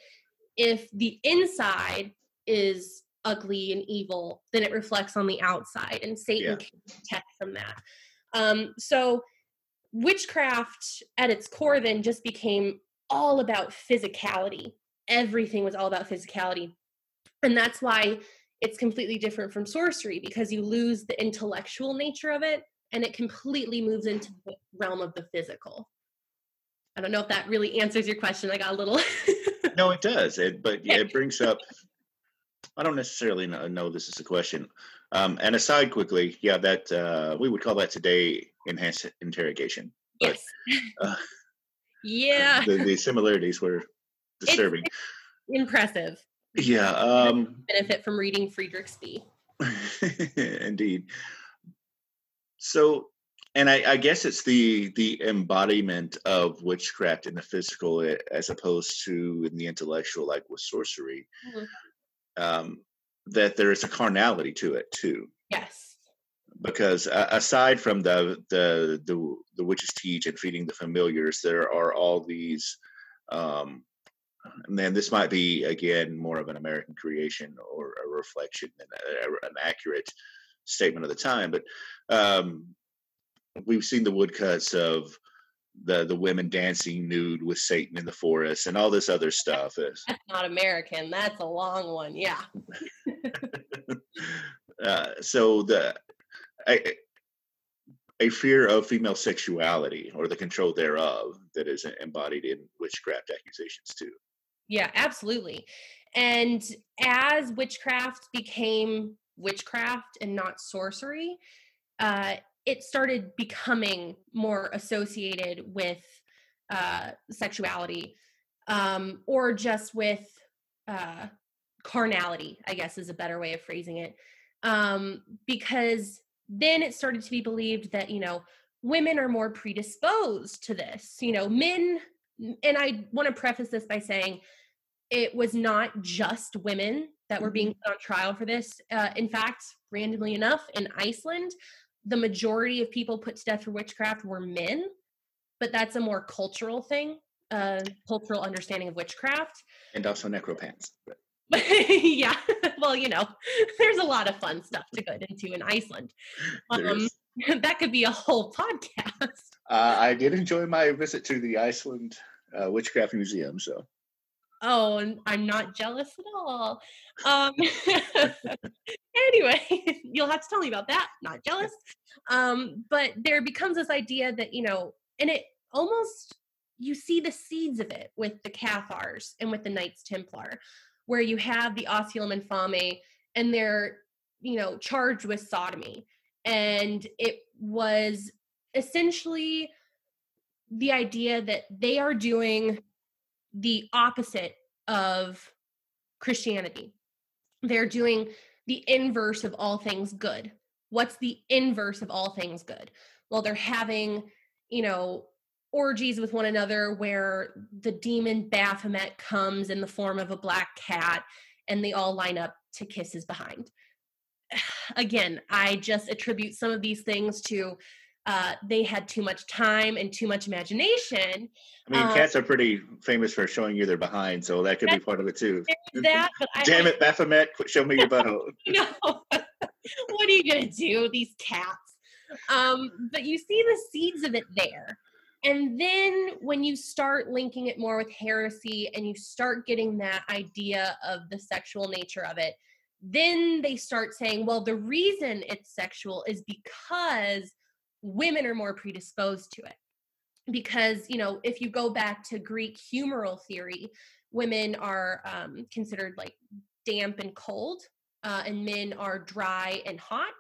if the inside is ugly and evil then it reflects on the outside and satan yeah. can protect from that. Um so witchcraft at its core then just became all about physicality everything was all about physicality. And that's why it's completely different from sorcery because you lose the intellectual nature of it and it completely moves into the realm of the physical. I don't know if that really answers your question. I got a little. no, it does. It, but yeah, it brings up. I don't necessarily know, know this is a question. Um, and aside quickly, yeah, that uh, we would call that today enhanced interrogation. But, yes. Uh, yeah. The, the similarities were disturbing. It's impressive. Yeah. Um, benefit from reading Friedrich's Spee. Indeed. So, and I, I, guess it's the the embodiment of witchcraft in the physical eh, as opposed to in the intellectual, like with sorcery. Mm-hmm. Um, that there is a carnality to it too. Yes. Because uh, aside from the, the the the witches teats and feeding the familiars, there are all these um, and then this might be again more of an American creation or a reflection and a, an accurate statement of the time. But um, we've seen the woodcuts of the the women dancing nude with Satan in the forest and all this other stuff. That's not American. That's a long one. Yeah. uh, so the a, a fear of female sexuality or the control thereof that is embodied in witchcraft accusations too. Yeah, absolutely. And as witchcraft became witchcraft and not sorcery, uh, it started becoming more associated with uh, sexuality um, or just with uh, carnality, I guess is a better way of phrasing it. Um, because then it started to be believed that, you know, women are more predisposed to this. You know, men and I want to preface this by saying it was not just women that were being mm-hmm. put on trial for this. Uh, in fact, randomly enough, in Iceland, the majority of people put to death for witchcraft were men, but that's a more cultural thing, uh, cultural understanding of witchcraft. And also necropants. yeah, well, you know, there's a lot of fun stuff to get into in Iceland. Um, that could be a whole podcast. Uh, I did enjoy my visit to the Iceland uh, Witchcraft Museum. So. Oh, I'm not jealous at all. Um, anyway, you'll have to tell me about that. Not jealous. Um, but there becomes this idea that you know, and it almost you see the seeds of it with the Cathars and with the Knights Templar, where you have the Osculum Infame, and they're you know, charged with sodomy. And it was essentially the idea that they are doing the opposite of Christianity. They're doing the inverse of all things good. What's the inverse of all things good? Well, they're having, you know, orgies with one another where the demon Baphomet comes in the form of a black cat and they all line up to kiss his behind. Again, I just attribute some of these things to uh, they had too much time and too much imagination. I mean, um, cats are pretty famous for showing you their behind, so that could be part of it too. That, damn I, it, Baphomet, show me your butthole. no, what are you gonna do, these cats? Um, but you see the seeds of it there. And then when you start linking it more with heresy and you start getting that idea of the sexual nature of it, then they start saying, well, the reason it's sexual is because women are more predisposed to it. Because, you know, if you go back to Greek humoral theory, women are um, considered like damp and cold, uh, and men are dry and hot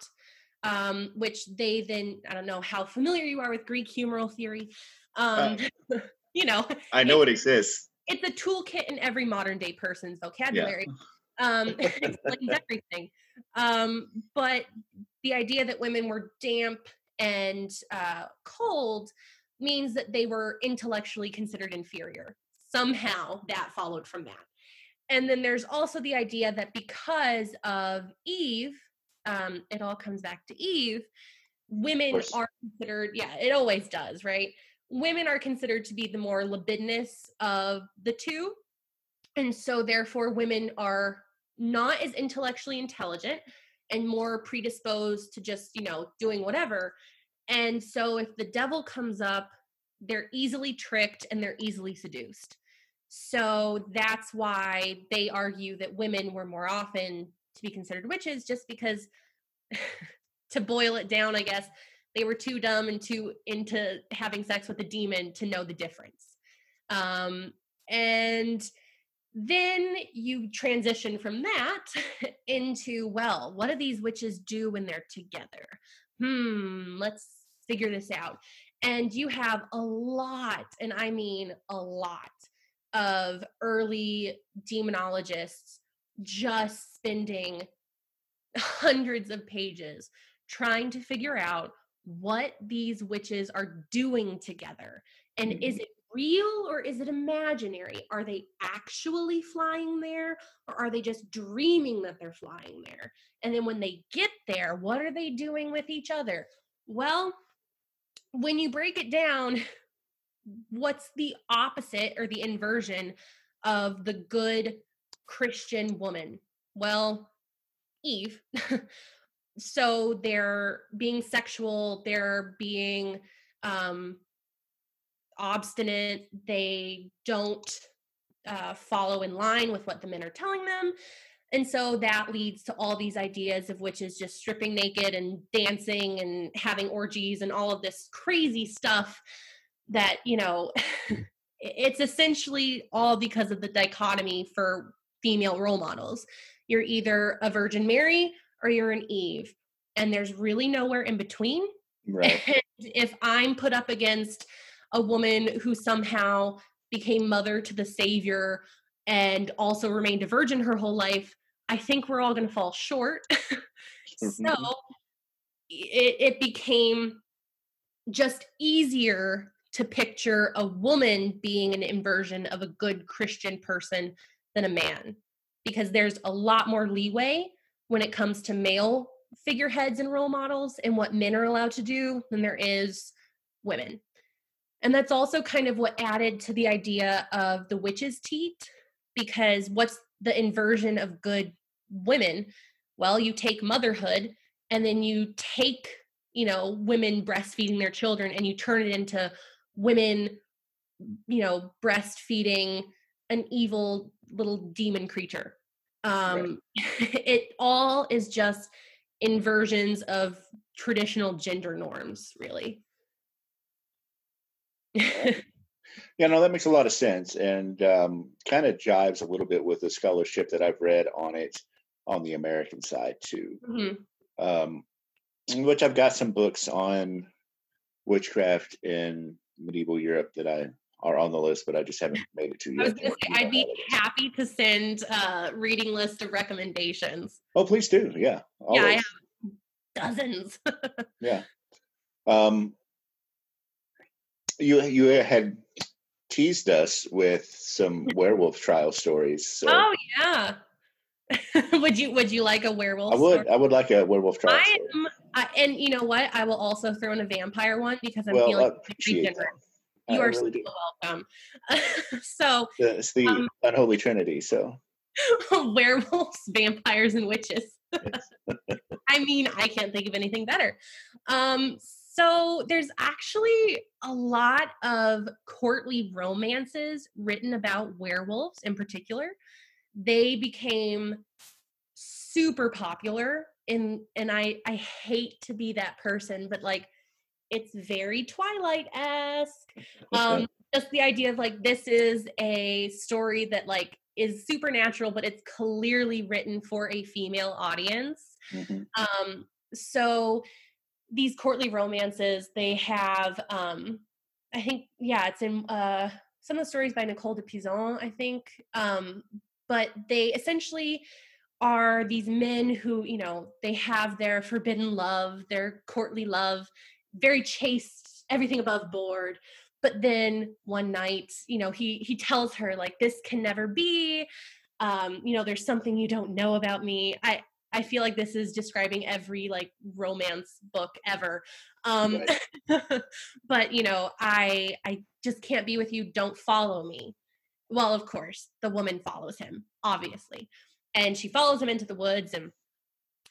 um, which they then I don't know how familiar you are with Greek humoral theory. Um, uh, you know, I know it exists. It's a toolkit in every modern day person's vocabulary. Yeah. Um, explains everything. Um, but the idea that women were damp and uh, cold means that they were intellectually considered inferior. Somehow that followed from that. And then there's also the idea that because of Eve, um, it all comes back to Eve. Women are considered, yeah, it always does, right? Women are considered to be the more libidinous of the two. And so, therefore, women are not as intellectually intelligent and more predisposed to just, you know, doing whatever. And so, if the devil comes up, they're easily tricked and they're easily seduced. So that's why they argue that women were more often to be considered witches just because to boil it down i guess they were too dumb and too into having sex with a demon to know the difference um, and then you transition from that into well what do these witches do when they're together hmm let's figure this out and you have a lot and i mean a lot of early demonologists just spending hundreds of pages trying to figure out what these witches are doing together. And mm-hmm. is it real or is it imaginary? Are they actually flying there or are they just dreaming that they're flying there? And then when they get there, what are they doing with each other? Well, when you break it down, what's the opposite or the inversion of the good Christian woman? Well, Eve. so they're being sexual, they're being um, obstinate, they don't uh, follow in line with what the men are telling them. And so that leads to all these ideas of witches just stripping naked and dancing and having orgies and all of this crazy stuff that, you know, it's essentially all because of the dichotomy for female role models. You're either a Virgin Mary or you're an Eve, and there's really nowhere in between. Right. And if I'm put up against a woman who somehow became mother to the Savior and also remained a virgin her whole life, I think we're all going to fall short. so mm-hmm. it, it became just easier to picture a woman being an inversion of a good Christian person than a man because there's a lot more leeway when it comes to male figureheads and role models and what men are allowed to do than there is women. And that's also kind of what added to the idea of the witch's teat, because what's the inversion of good women? Well, you take motherhood and then you take, you know, women breastfeeding their children and you turn it into women, you know, breastfeeding an evil little demon creature. Um, right. it all is just inversions of traditional gender norms, really. yeah, no, that makes a lot of sense and um, kind of jives a little bit with the scholarship that I've read on it. on the American side too. Mhm. Um, which I've got some books on witchcraft in medieval Europe that I are on the list, but I just haven't made it to I yet. was gonna say I'd be happy to send a reading list of recommendations. Oh, please do. Yeah. Yeah, I have dozens. Yeah. Um, you you had teased us with some werewolf trial stories. So oh yeah. would you would you like a werewolf? I would story? I would like a werewolf trial I am, I, and you know what? I will also throw in a vampire one because I'm Well, feeling that. generous. I You are really welcome. so, It's the um, unholy trinity. So werewolves, vampires, and witches. I mean, I can't think of anything better. Um, so there's actually a lot of courtly romances written about werewolves in particular. They became super popular in and I I hate to be that person, but like it's very Twilight-esque. Um just the idea of like this is a story that like is supernatural, but it's clearly written for a female audience. mhm. Um, so these courtly romances, they have, um, I think, yeah, it's in uh, some of the stories by Nicole de Pizan, I think. Um, but they essentially are these men who, you know, they have their forbidden love, their courtly love, very chaste, everything above board. But then one night, you know, he he tells her like, "This can never be." Um, you know, there's something you don't know about me. I I feel like this is describing every like romance book ever. Um but you know, I I just can't be with you. Don't follow me. Well, of course, the woman follows him, obviously. And she follows him into the woods and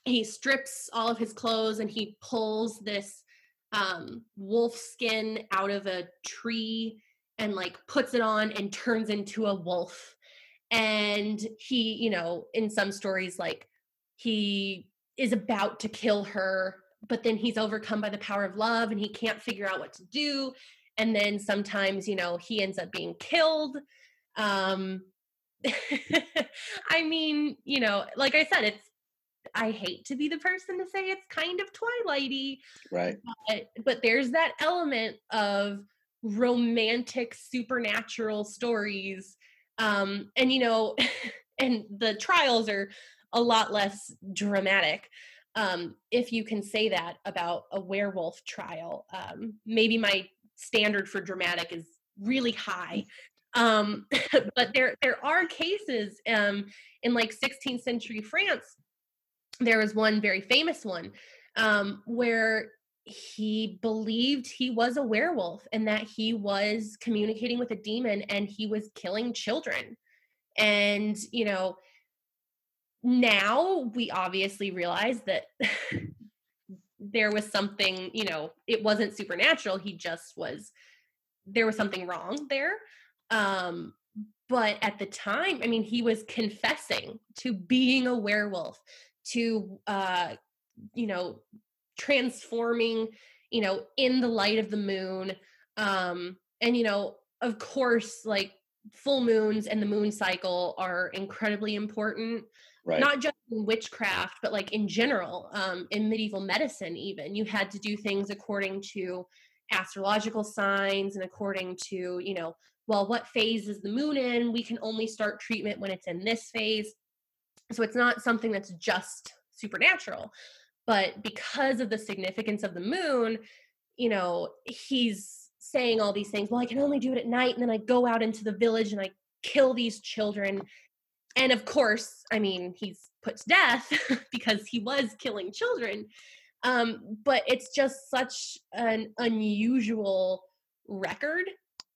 he strips all of his clothes and he pulls this um wolf skin out of a tree and like puts it on and turns into a wolf and he you know in some stories like he is about to kill her but then he's overcome by the power of love and he can't figure out what to do. And then sometimes you know he ends up being killed. Um i mean you know like i said it's i hate to be the person to say it's kind of twilighty right. but, but there's that element of romantic supernatural stories. Um and you know and the trials are a lot less dramatic um if you can say that about a werewolf trial. Um maybe my standard for dramatic is really high. Um but there there are cases um in like 16th century france there was one very famous one um where he believed he was a werewolf and that he was communicating with a demon and he was killing children. And you know now we obviously realize that there was something you know it wasn't supernatural he just was there was something wrong there. Um but at the time i mean he was confessing to being a werewolf to uh you know transforming you know in the light of the moon. Um and you know of course like full moons and the moon cycle are incredibly important Right. not just in witchcraft but like in general um in medieval medicine even you had to do things according to astrological signs and according to you know well what phase is the moon in we can only start treatment when it's in this phase so it's not something that's just supernatural but because of the significance of the moon you know he's saying all these things well i can only do it at night and then i go out into the village and i kill these children and of course i mean he's put to death because he was killing children. Um but it's just such an unusual record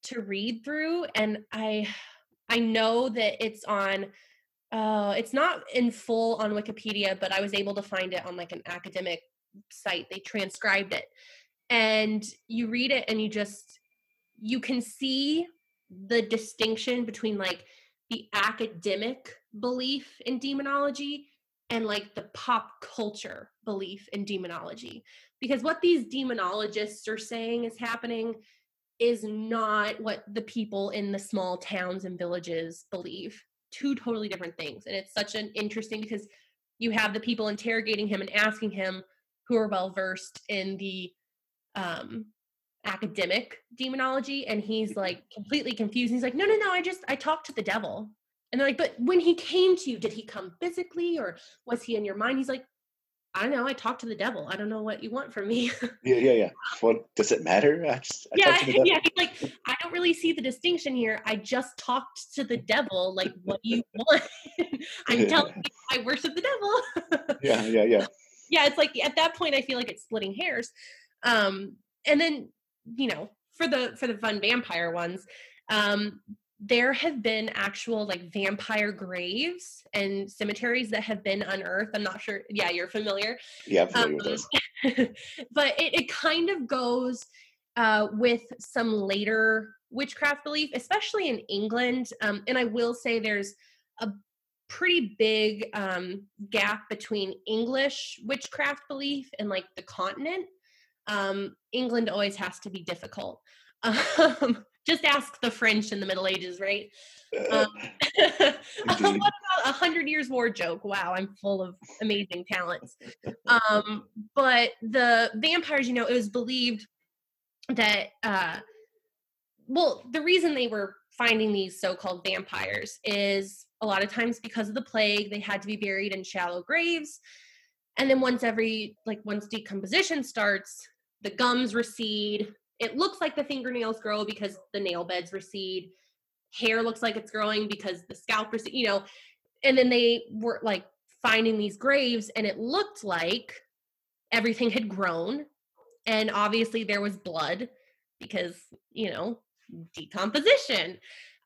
to read through and i i know that it's on uh it's not in full on wikipedia but i was able to find it on like an academic site. They transcribed it. And you read it and you just you can see the distinction between like the academic belief in demonology and like the pop culture belief in demonology. Because what these demonologists are saying is happening is not what the people in the small towns and villages believe. Two totally different things and it's such an interesting because you have the people interrogating him and asking him who are well versed in the um academic demonology and he's Mm-hmm. like completely confused he's like no no no i just i talked to the devil and they're like but when he came to you did he come physically or was he in your mind he's like i don't know i talked to the devil i don't know what you want from me Yeah, yeah, yeah. What does it matter? I just I yeah talked to the devil. yeah he's like i don't really see the distinction here i just talked to the devil like what do you want i'm telling you i worship the devil yeah, yeah, yeah. yeah it's like at that point i feel like it's splitting hairs um and then you know for the for the fun vampire ones um there have been actual like vampire graves and cemeteries that have been unearthed i'm not sure yeah you're familiar Yeah, I'm familiar with um, those. but it, it kind of goes uh, with some later witchcraft belief, especially in England. Um, and I will say there's a pretty big um, gap between English witchcraft belief and like the continent. Um, England always has to be difficult. Um, just ask the French in the Middle Ages, right? Um, what about a hundred years war joke? Wow, I'm full of amazing talents. Um, but the vampires, you know, it was believed that uh well, the reason they were finding these so-called vampires is a lot of times because of the plague, they had to be buried in shallow graves. And then once every like once decomposition starts, the gums recede. It looks like the fingernails grow because the nail beds recede hair looks like it's growing because the scalp recede, you know, and then they were like finding these graves and it looked like everything had grown and obviously there was blood because, you know, decomposition.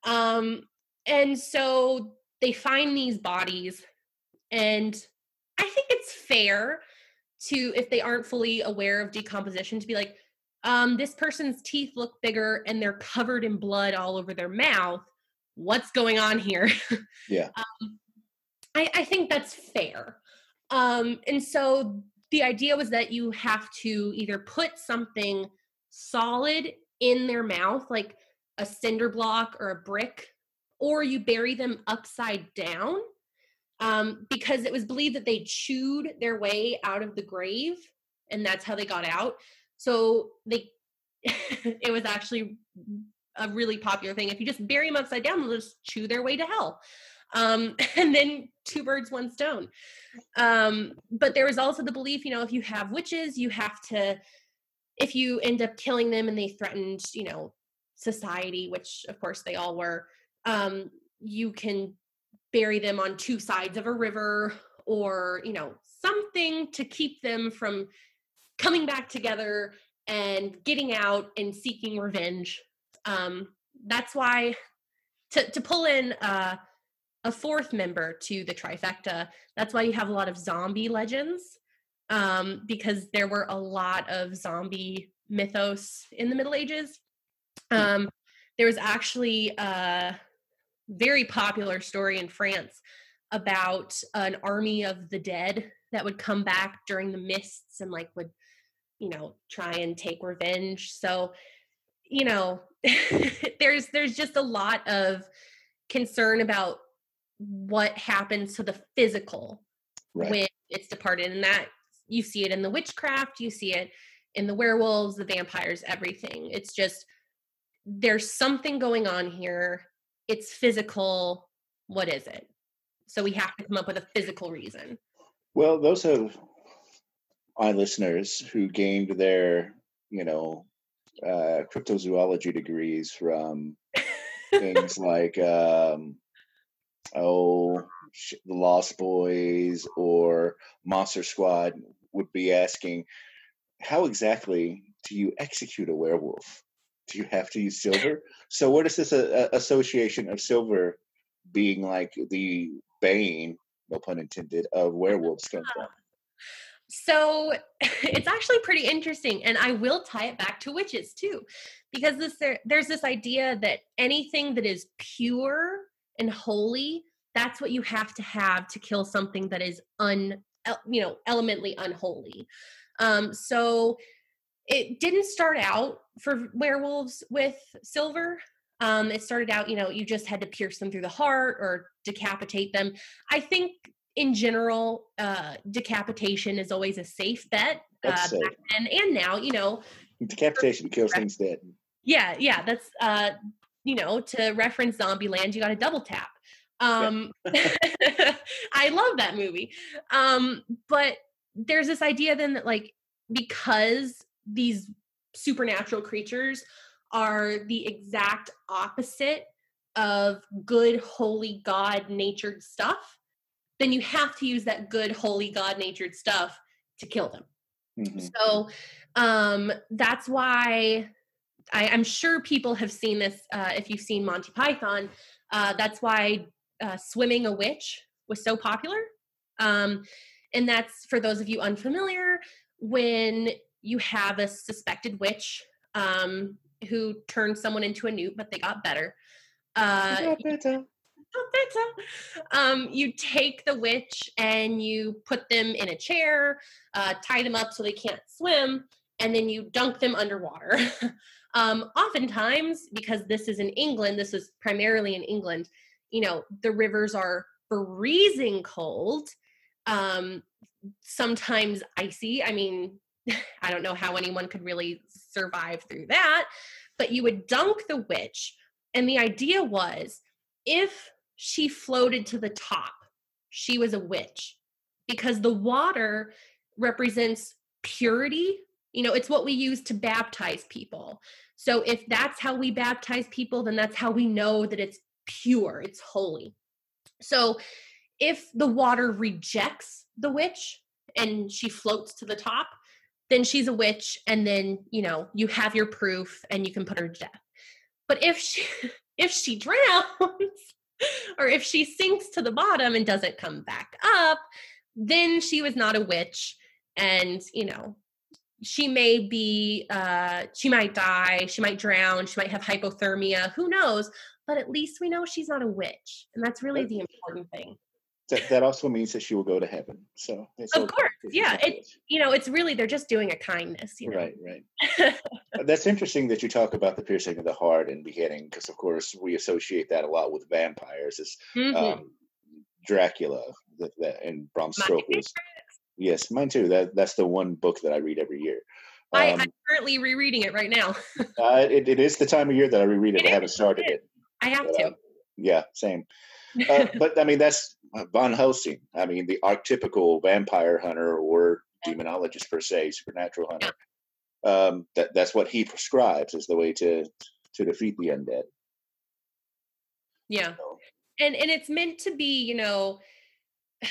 Um and so they find these bodies and I think it's fair to if they aren't fully aware of decomposition to be like um, this person's teeth look bigger and they're covered in blood all over their mouth. What's going on here? Yeah. Um, I, I think that's fair. Um, and so the idea was that you have to either put something solid in their mouth, like a cinder block or a brick, or you bury them upside down um, because it was believed that they chewed their way out of the grave and that's how they got out. So they, it was actually a really popular thing. If you just bury them upside down, they'll just chew their way to hell. Um, and then two birds, one stone. Um, but there was also the belief, you know, if you have witches, you have to, if you end up killing them and they threatened, you know, society, which of course they all were, um, you can bury them on two sides of a river or, you know, something to keep them from coming back together and getting out and seeking revenge. Um, that's why to, to pull in uh, a fourth member to the trifecta, that's why you have a lot of zombie legends um, because there were a lot of zombie mythos in the Middle Ages. Um, there was actually a very popular story in France about an army of the dead that would come back during the mists and like would you know try and take revenge so you know there's there's just a lot of concern about what happens to the physical Right. when it's departed and that you see it in the witchcraft you see it in the werewolves the vampires everything it's just there's something going on here it's physical what is it so we have to come up with a physical reason Well, those of my listeners who gained their, you know, uh, cryptozoology degrees from things like, um, oh, sh- the Lost Boys or Monster Squad would be asking, how exactly do you execute a werewolf? Do you have to use silver? So, what is this uh, association of silver being like the bane, no pun intended, of werewolves come from? So it's actually pretty interesting, and I will tie it back to witches too, because this there, there's this idea that anything that is pure and holy, that's what you have to have to kill something that is un, you know, elementally unholy. Um, so it didn't start out for werewolves with silver. Um, it started out, you know, you just had to pierce them through the heart or decapitate them. I think in general, uh, decapitation is always a safe bet. Uh, safe. back then and now, you know, Decapitation kills things dead. yeah, yeah, that's uh, you know, to reference Zombieland, you got to double tap. Um, I love that movie. Um, but there's this idea then that like because these supernatural creatures are the exact opposite of good, holy, God natured stuff, then you have to use that good, holy, God natured stuff to kill them. Mhm. So um, that's why I, I'm sure people have seen this. Uh, if you've seen Monty Python, uh, that's why uh, swimming a witch was so popular. Um, and that's for those of you unfamiliar, when you have a suspected witch um, who turned someone into a newt, but they got better. Uh, um, you take the witch and you put them in a chair, uh, tie them up so they can't swim, and then you dunk them underwater. um, oftentimes, because this is in England, this is primarily in England, you know, the rivers are freezing cold, um, sometimes icy. I mean, I don't know how anyone could really survive through that, but you would dunk the witch. And the idea was if she floated to the top, she was a witch because the water represents purity. You know, it's what we use to baptize people. So if that's how we baptize people, then that's how we know that it's pure, it's holy. So if the water rejects the witch and she floats to the top, then she's a witch and then, you know, you have your proof and you can put her to death. But if she if she drowns or if she sinks to the bottom and doesn't come back up, then she was not a witch and, you know, she may be uh she might die, she might drown, she might have hypothermia, who knows? But at least we know she's not a witch. And that's really the important thing. That, that also means that she will go to heaven. So it's Of course, yeah, it- You know, it's really they're just doing a kindness, you know. Right, right. Uh, That's interesting that you talk about the piercing of the heart and beheading, because of course we associate that a lot with vampires. As Mhm. um, Dracula, that, that and Bram Stoker's. Yes, mine too. That that's the one book that I read every year. I, Um, I'm currently rereading it right now. uh, it, it is the time of year that I reread it. It I haven't started it it. I have but, to. uh, yeah, same. Uh, but I mean, that's uh, Van Helsing. I mean, the archetypical vampire hunter or demonologist per se, supernatural hunter. Um, that that's what he prescribes as the way to to defeat the undead. yeah. So, and and it's meant to be you know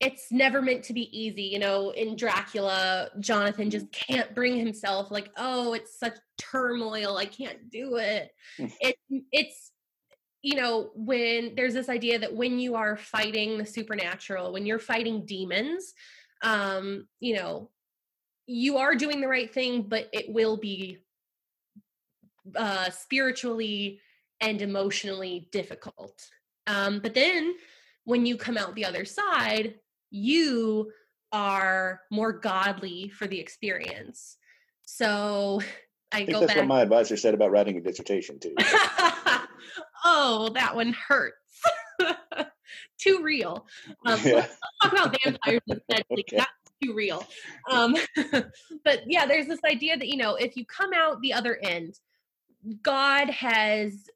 it's never meant to be easy you know in dracula jonathan just can't bring himself like oh it's such turmoil i can't do it Mm. it it's you know when there's this idea that when you are fighting the supernatural when you're fighting demons um you know you are doing the right thing but it will be uh spiritually and emotionally difficult um, but then when you come out the other side, you are more godly for the experience. So I, I think that's what my advisor said about writing a dissertation too. oh, that one hurts. too real. Um, yeah, let's talk about vampires instead. Like, Okay. That's too real. Um, but yeah, there's this idea that, you know, if you come out the other end, God has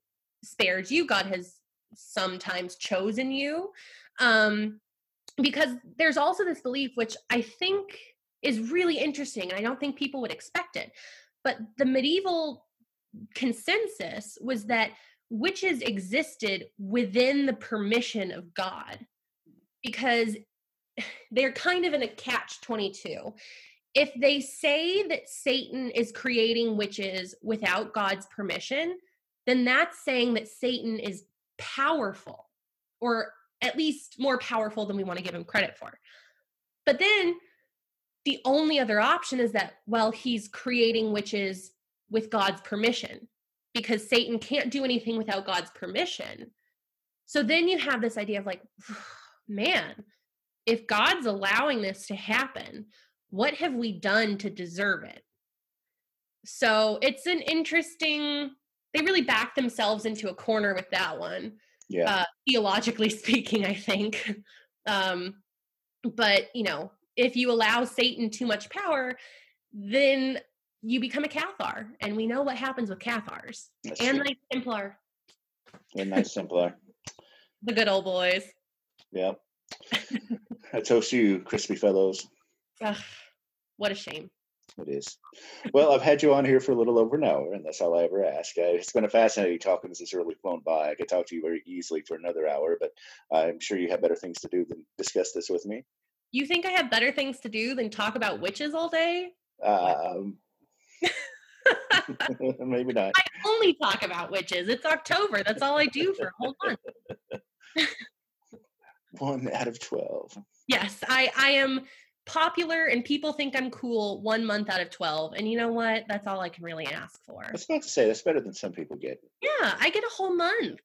spared you, God has sometimes chosen you. Um, because there's also this belief, which I think is really interesting, and I don't think people would expect it. But the medieval consensus was that witches existed within the permission of God because they're kind of in a catch 22. If they say that Satan is creating witches without God's permission, then that's saying that Satan is powerful or at least more powerful than we want to give him credit for. But then the only other option is that, well, he's creating witches with God's permission because Satan can't do anything without God's permission. So then you have this idea of like, man, if God's allowing this to happen, what have we done to deserve it? So it's an interesting, they really back themselves into a corner with that one yeah. uh, theologically speaking, I think. Um, but you know, if you allow Satan too much power, then you become a Cathar, and we know what happens with Cathars That's and. Knights Templar, And Knights Templar. the good old boys. Yep. I toast you, crispy fellows. Ugh, what a shame. It is. Well, I've had you on here for a little over an hour, and that's all I ever ask. Uh, it's been a fascinating talk. talking. This has really flown by. I could talk to you very easily for another hour, but I'm sure you have better things to do than discuss this with me. You think I have better things to do than talk about witches all day? Um, maybe not. I only talk about witches. It's October. That's all I do for a whole month. One out of 12. Yes, I I am popular and people think I'm cool one month out of 12. And you know what? That's all I can really ask for. Was about to say that's better than some people get. Yeah, I get a whole month.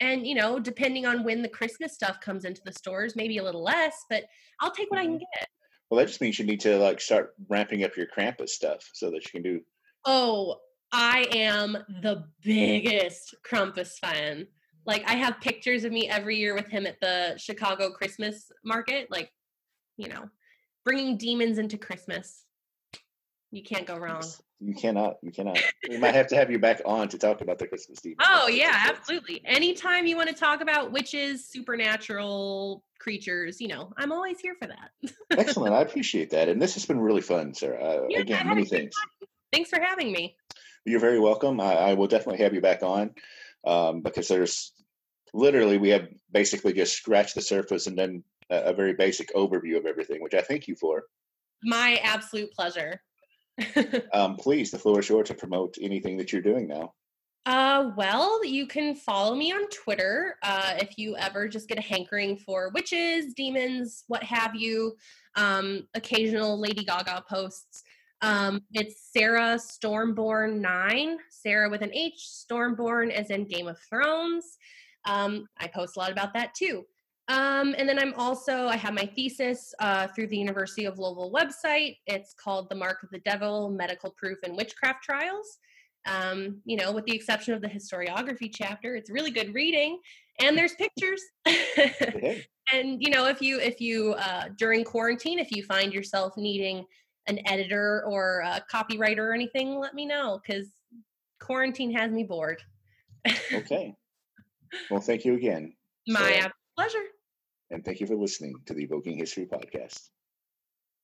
And you know, depending on when the Christmas stuff comes into the stores, maybe a little less, but I'll take what I can Mhm. get. Well, that just means you need to like start ramping up your Krampus stuff so that you can do. Oh, I am the biggest Krampus fan. Like I have pictures of me every year with him at the Chicago Christmas market, like, you know, bringing demons into Christmas. You can't go wrong. You cannot. You cannot. we might have to have you back on to talk about the Christmas demons. Oh yeah, absolutely. Anytime you want to talk about witches, supernatural creatures, you know, I'm always here for that. Excellent. I appreciate that, and this has been really fun, Sarah. Uh, Yeah, again, many things. Thanks for having me. You're very welcome. I, I will definitely have you back on um, because there's literally we have basically just scratched the surface and then a, a very basic overview of everything, which I thank you for. My absolute pleasure. Um, please, the floor is yours to promote anything that you're doing now. Uh, well, you can follow me on Twitter uh, if you ever just get a hankering for witches, demons, what have you. Um, occasional Lady Gaga posts. Um, it's Sarah Stormborn nine, Sarah with an H, Stormborn as in Game of Thrones. Um, I post a lot about that too. Um, and then I'm also I have my thesis uh, through the University of Louisville website. It's called "The Mark of the Devil: Medical Proof and Witchcraft Trials." um, you know, with the exception of the historiography chapter. It's really good reading, and there's pictures. And you know, if you if you uh, during quarantine, if you find yourself needing an editor or a copywriter or anything, let me know because quarantine has me bored. okay. Well, thank you again. My So- pleasure. And thank you for listening to the Evoking History Podcast.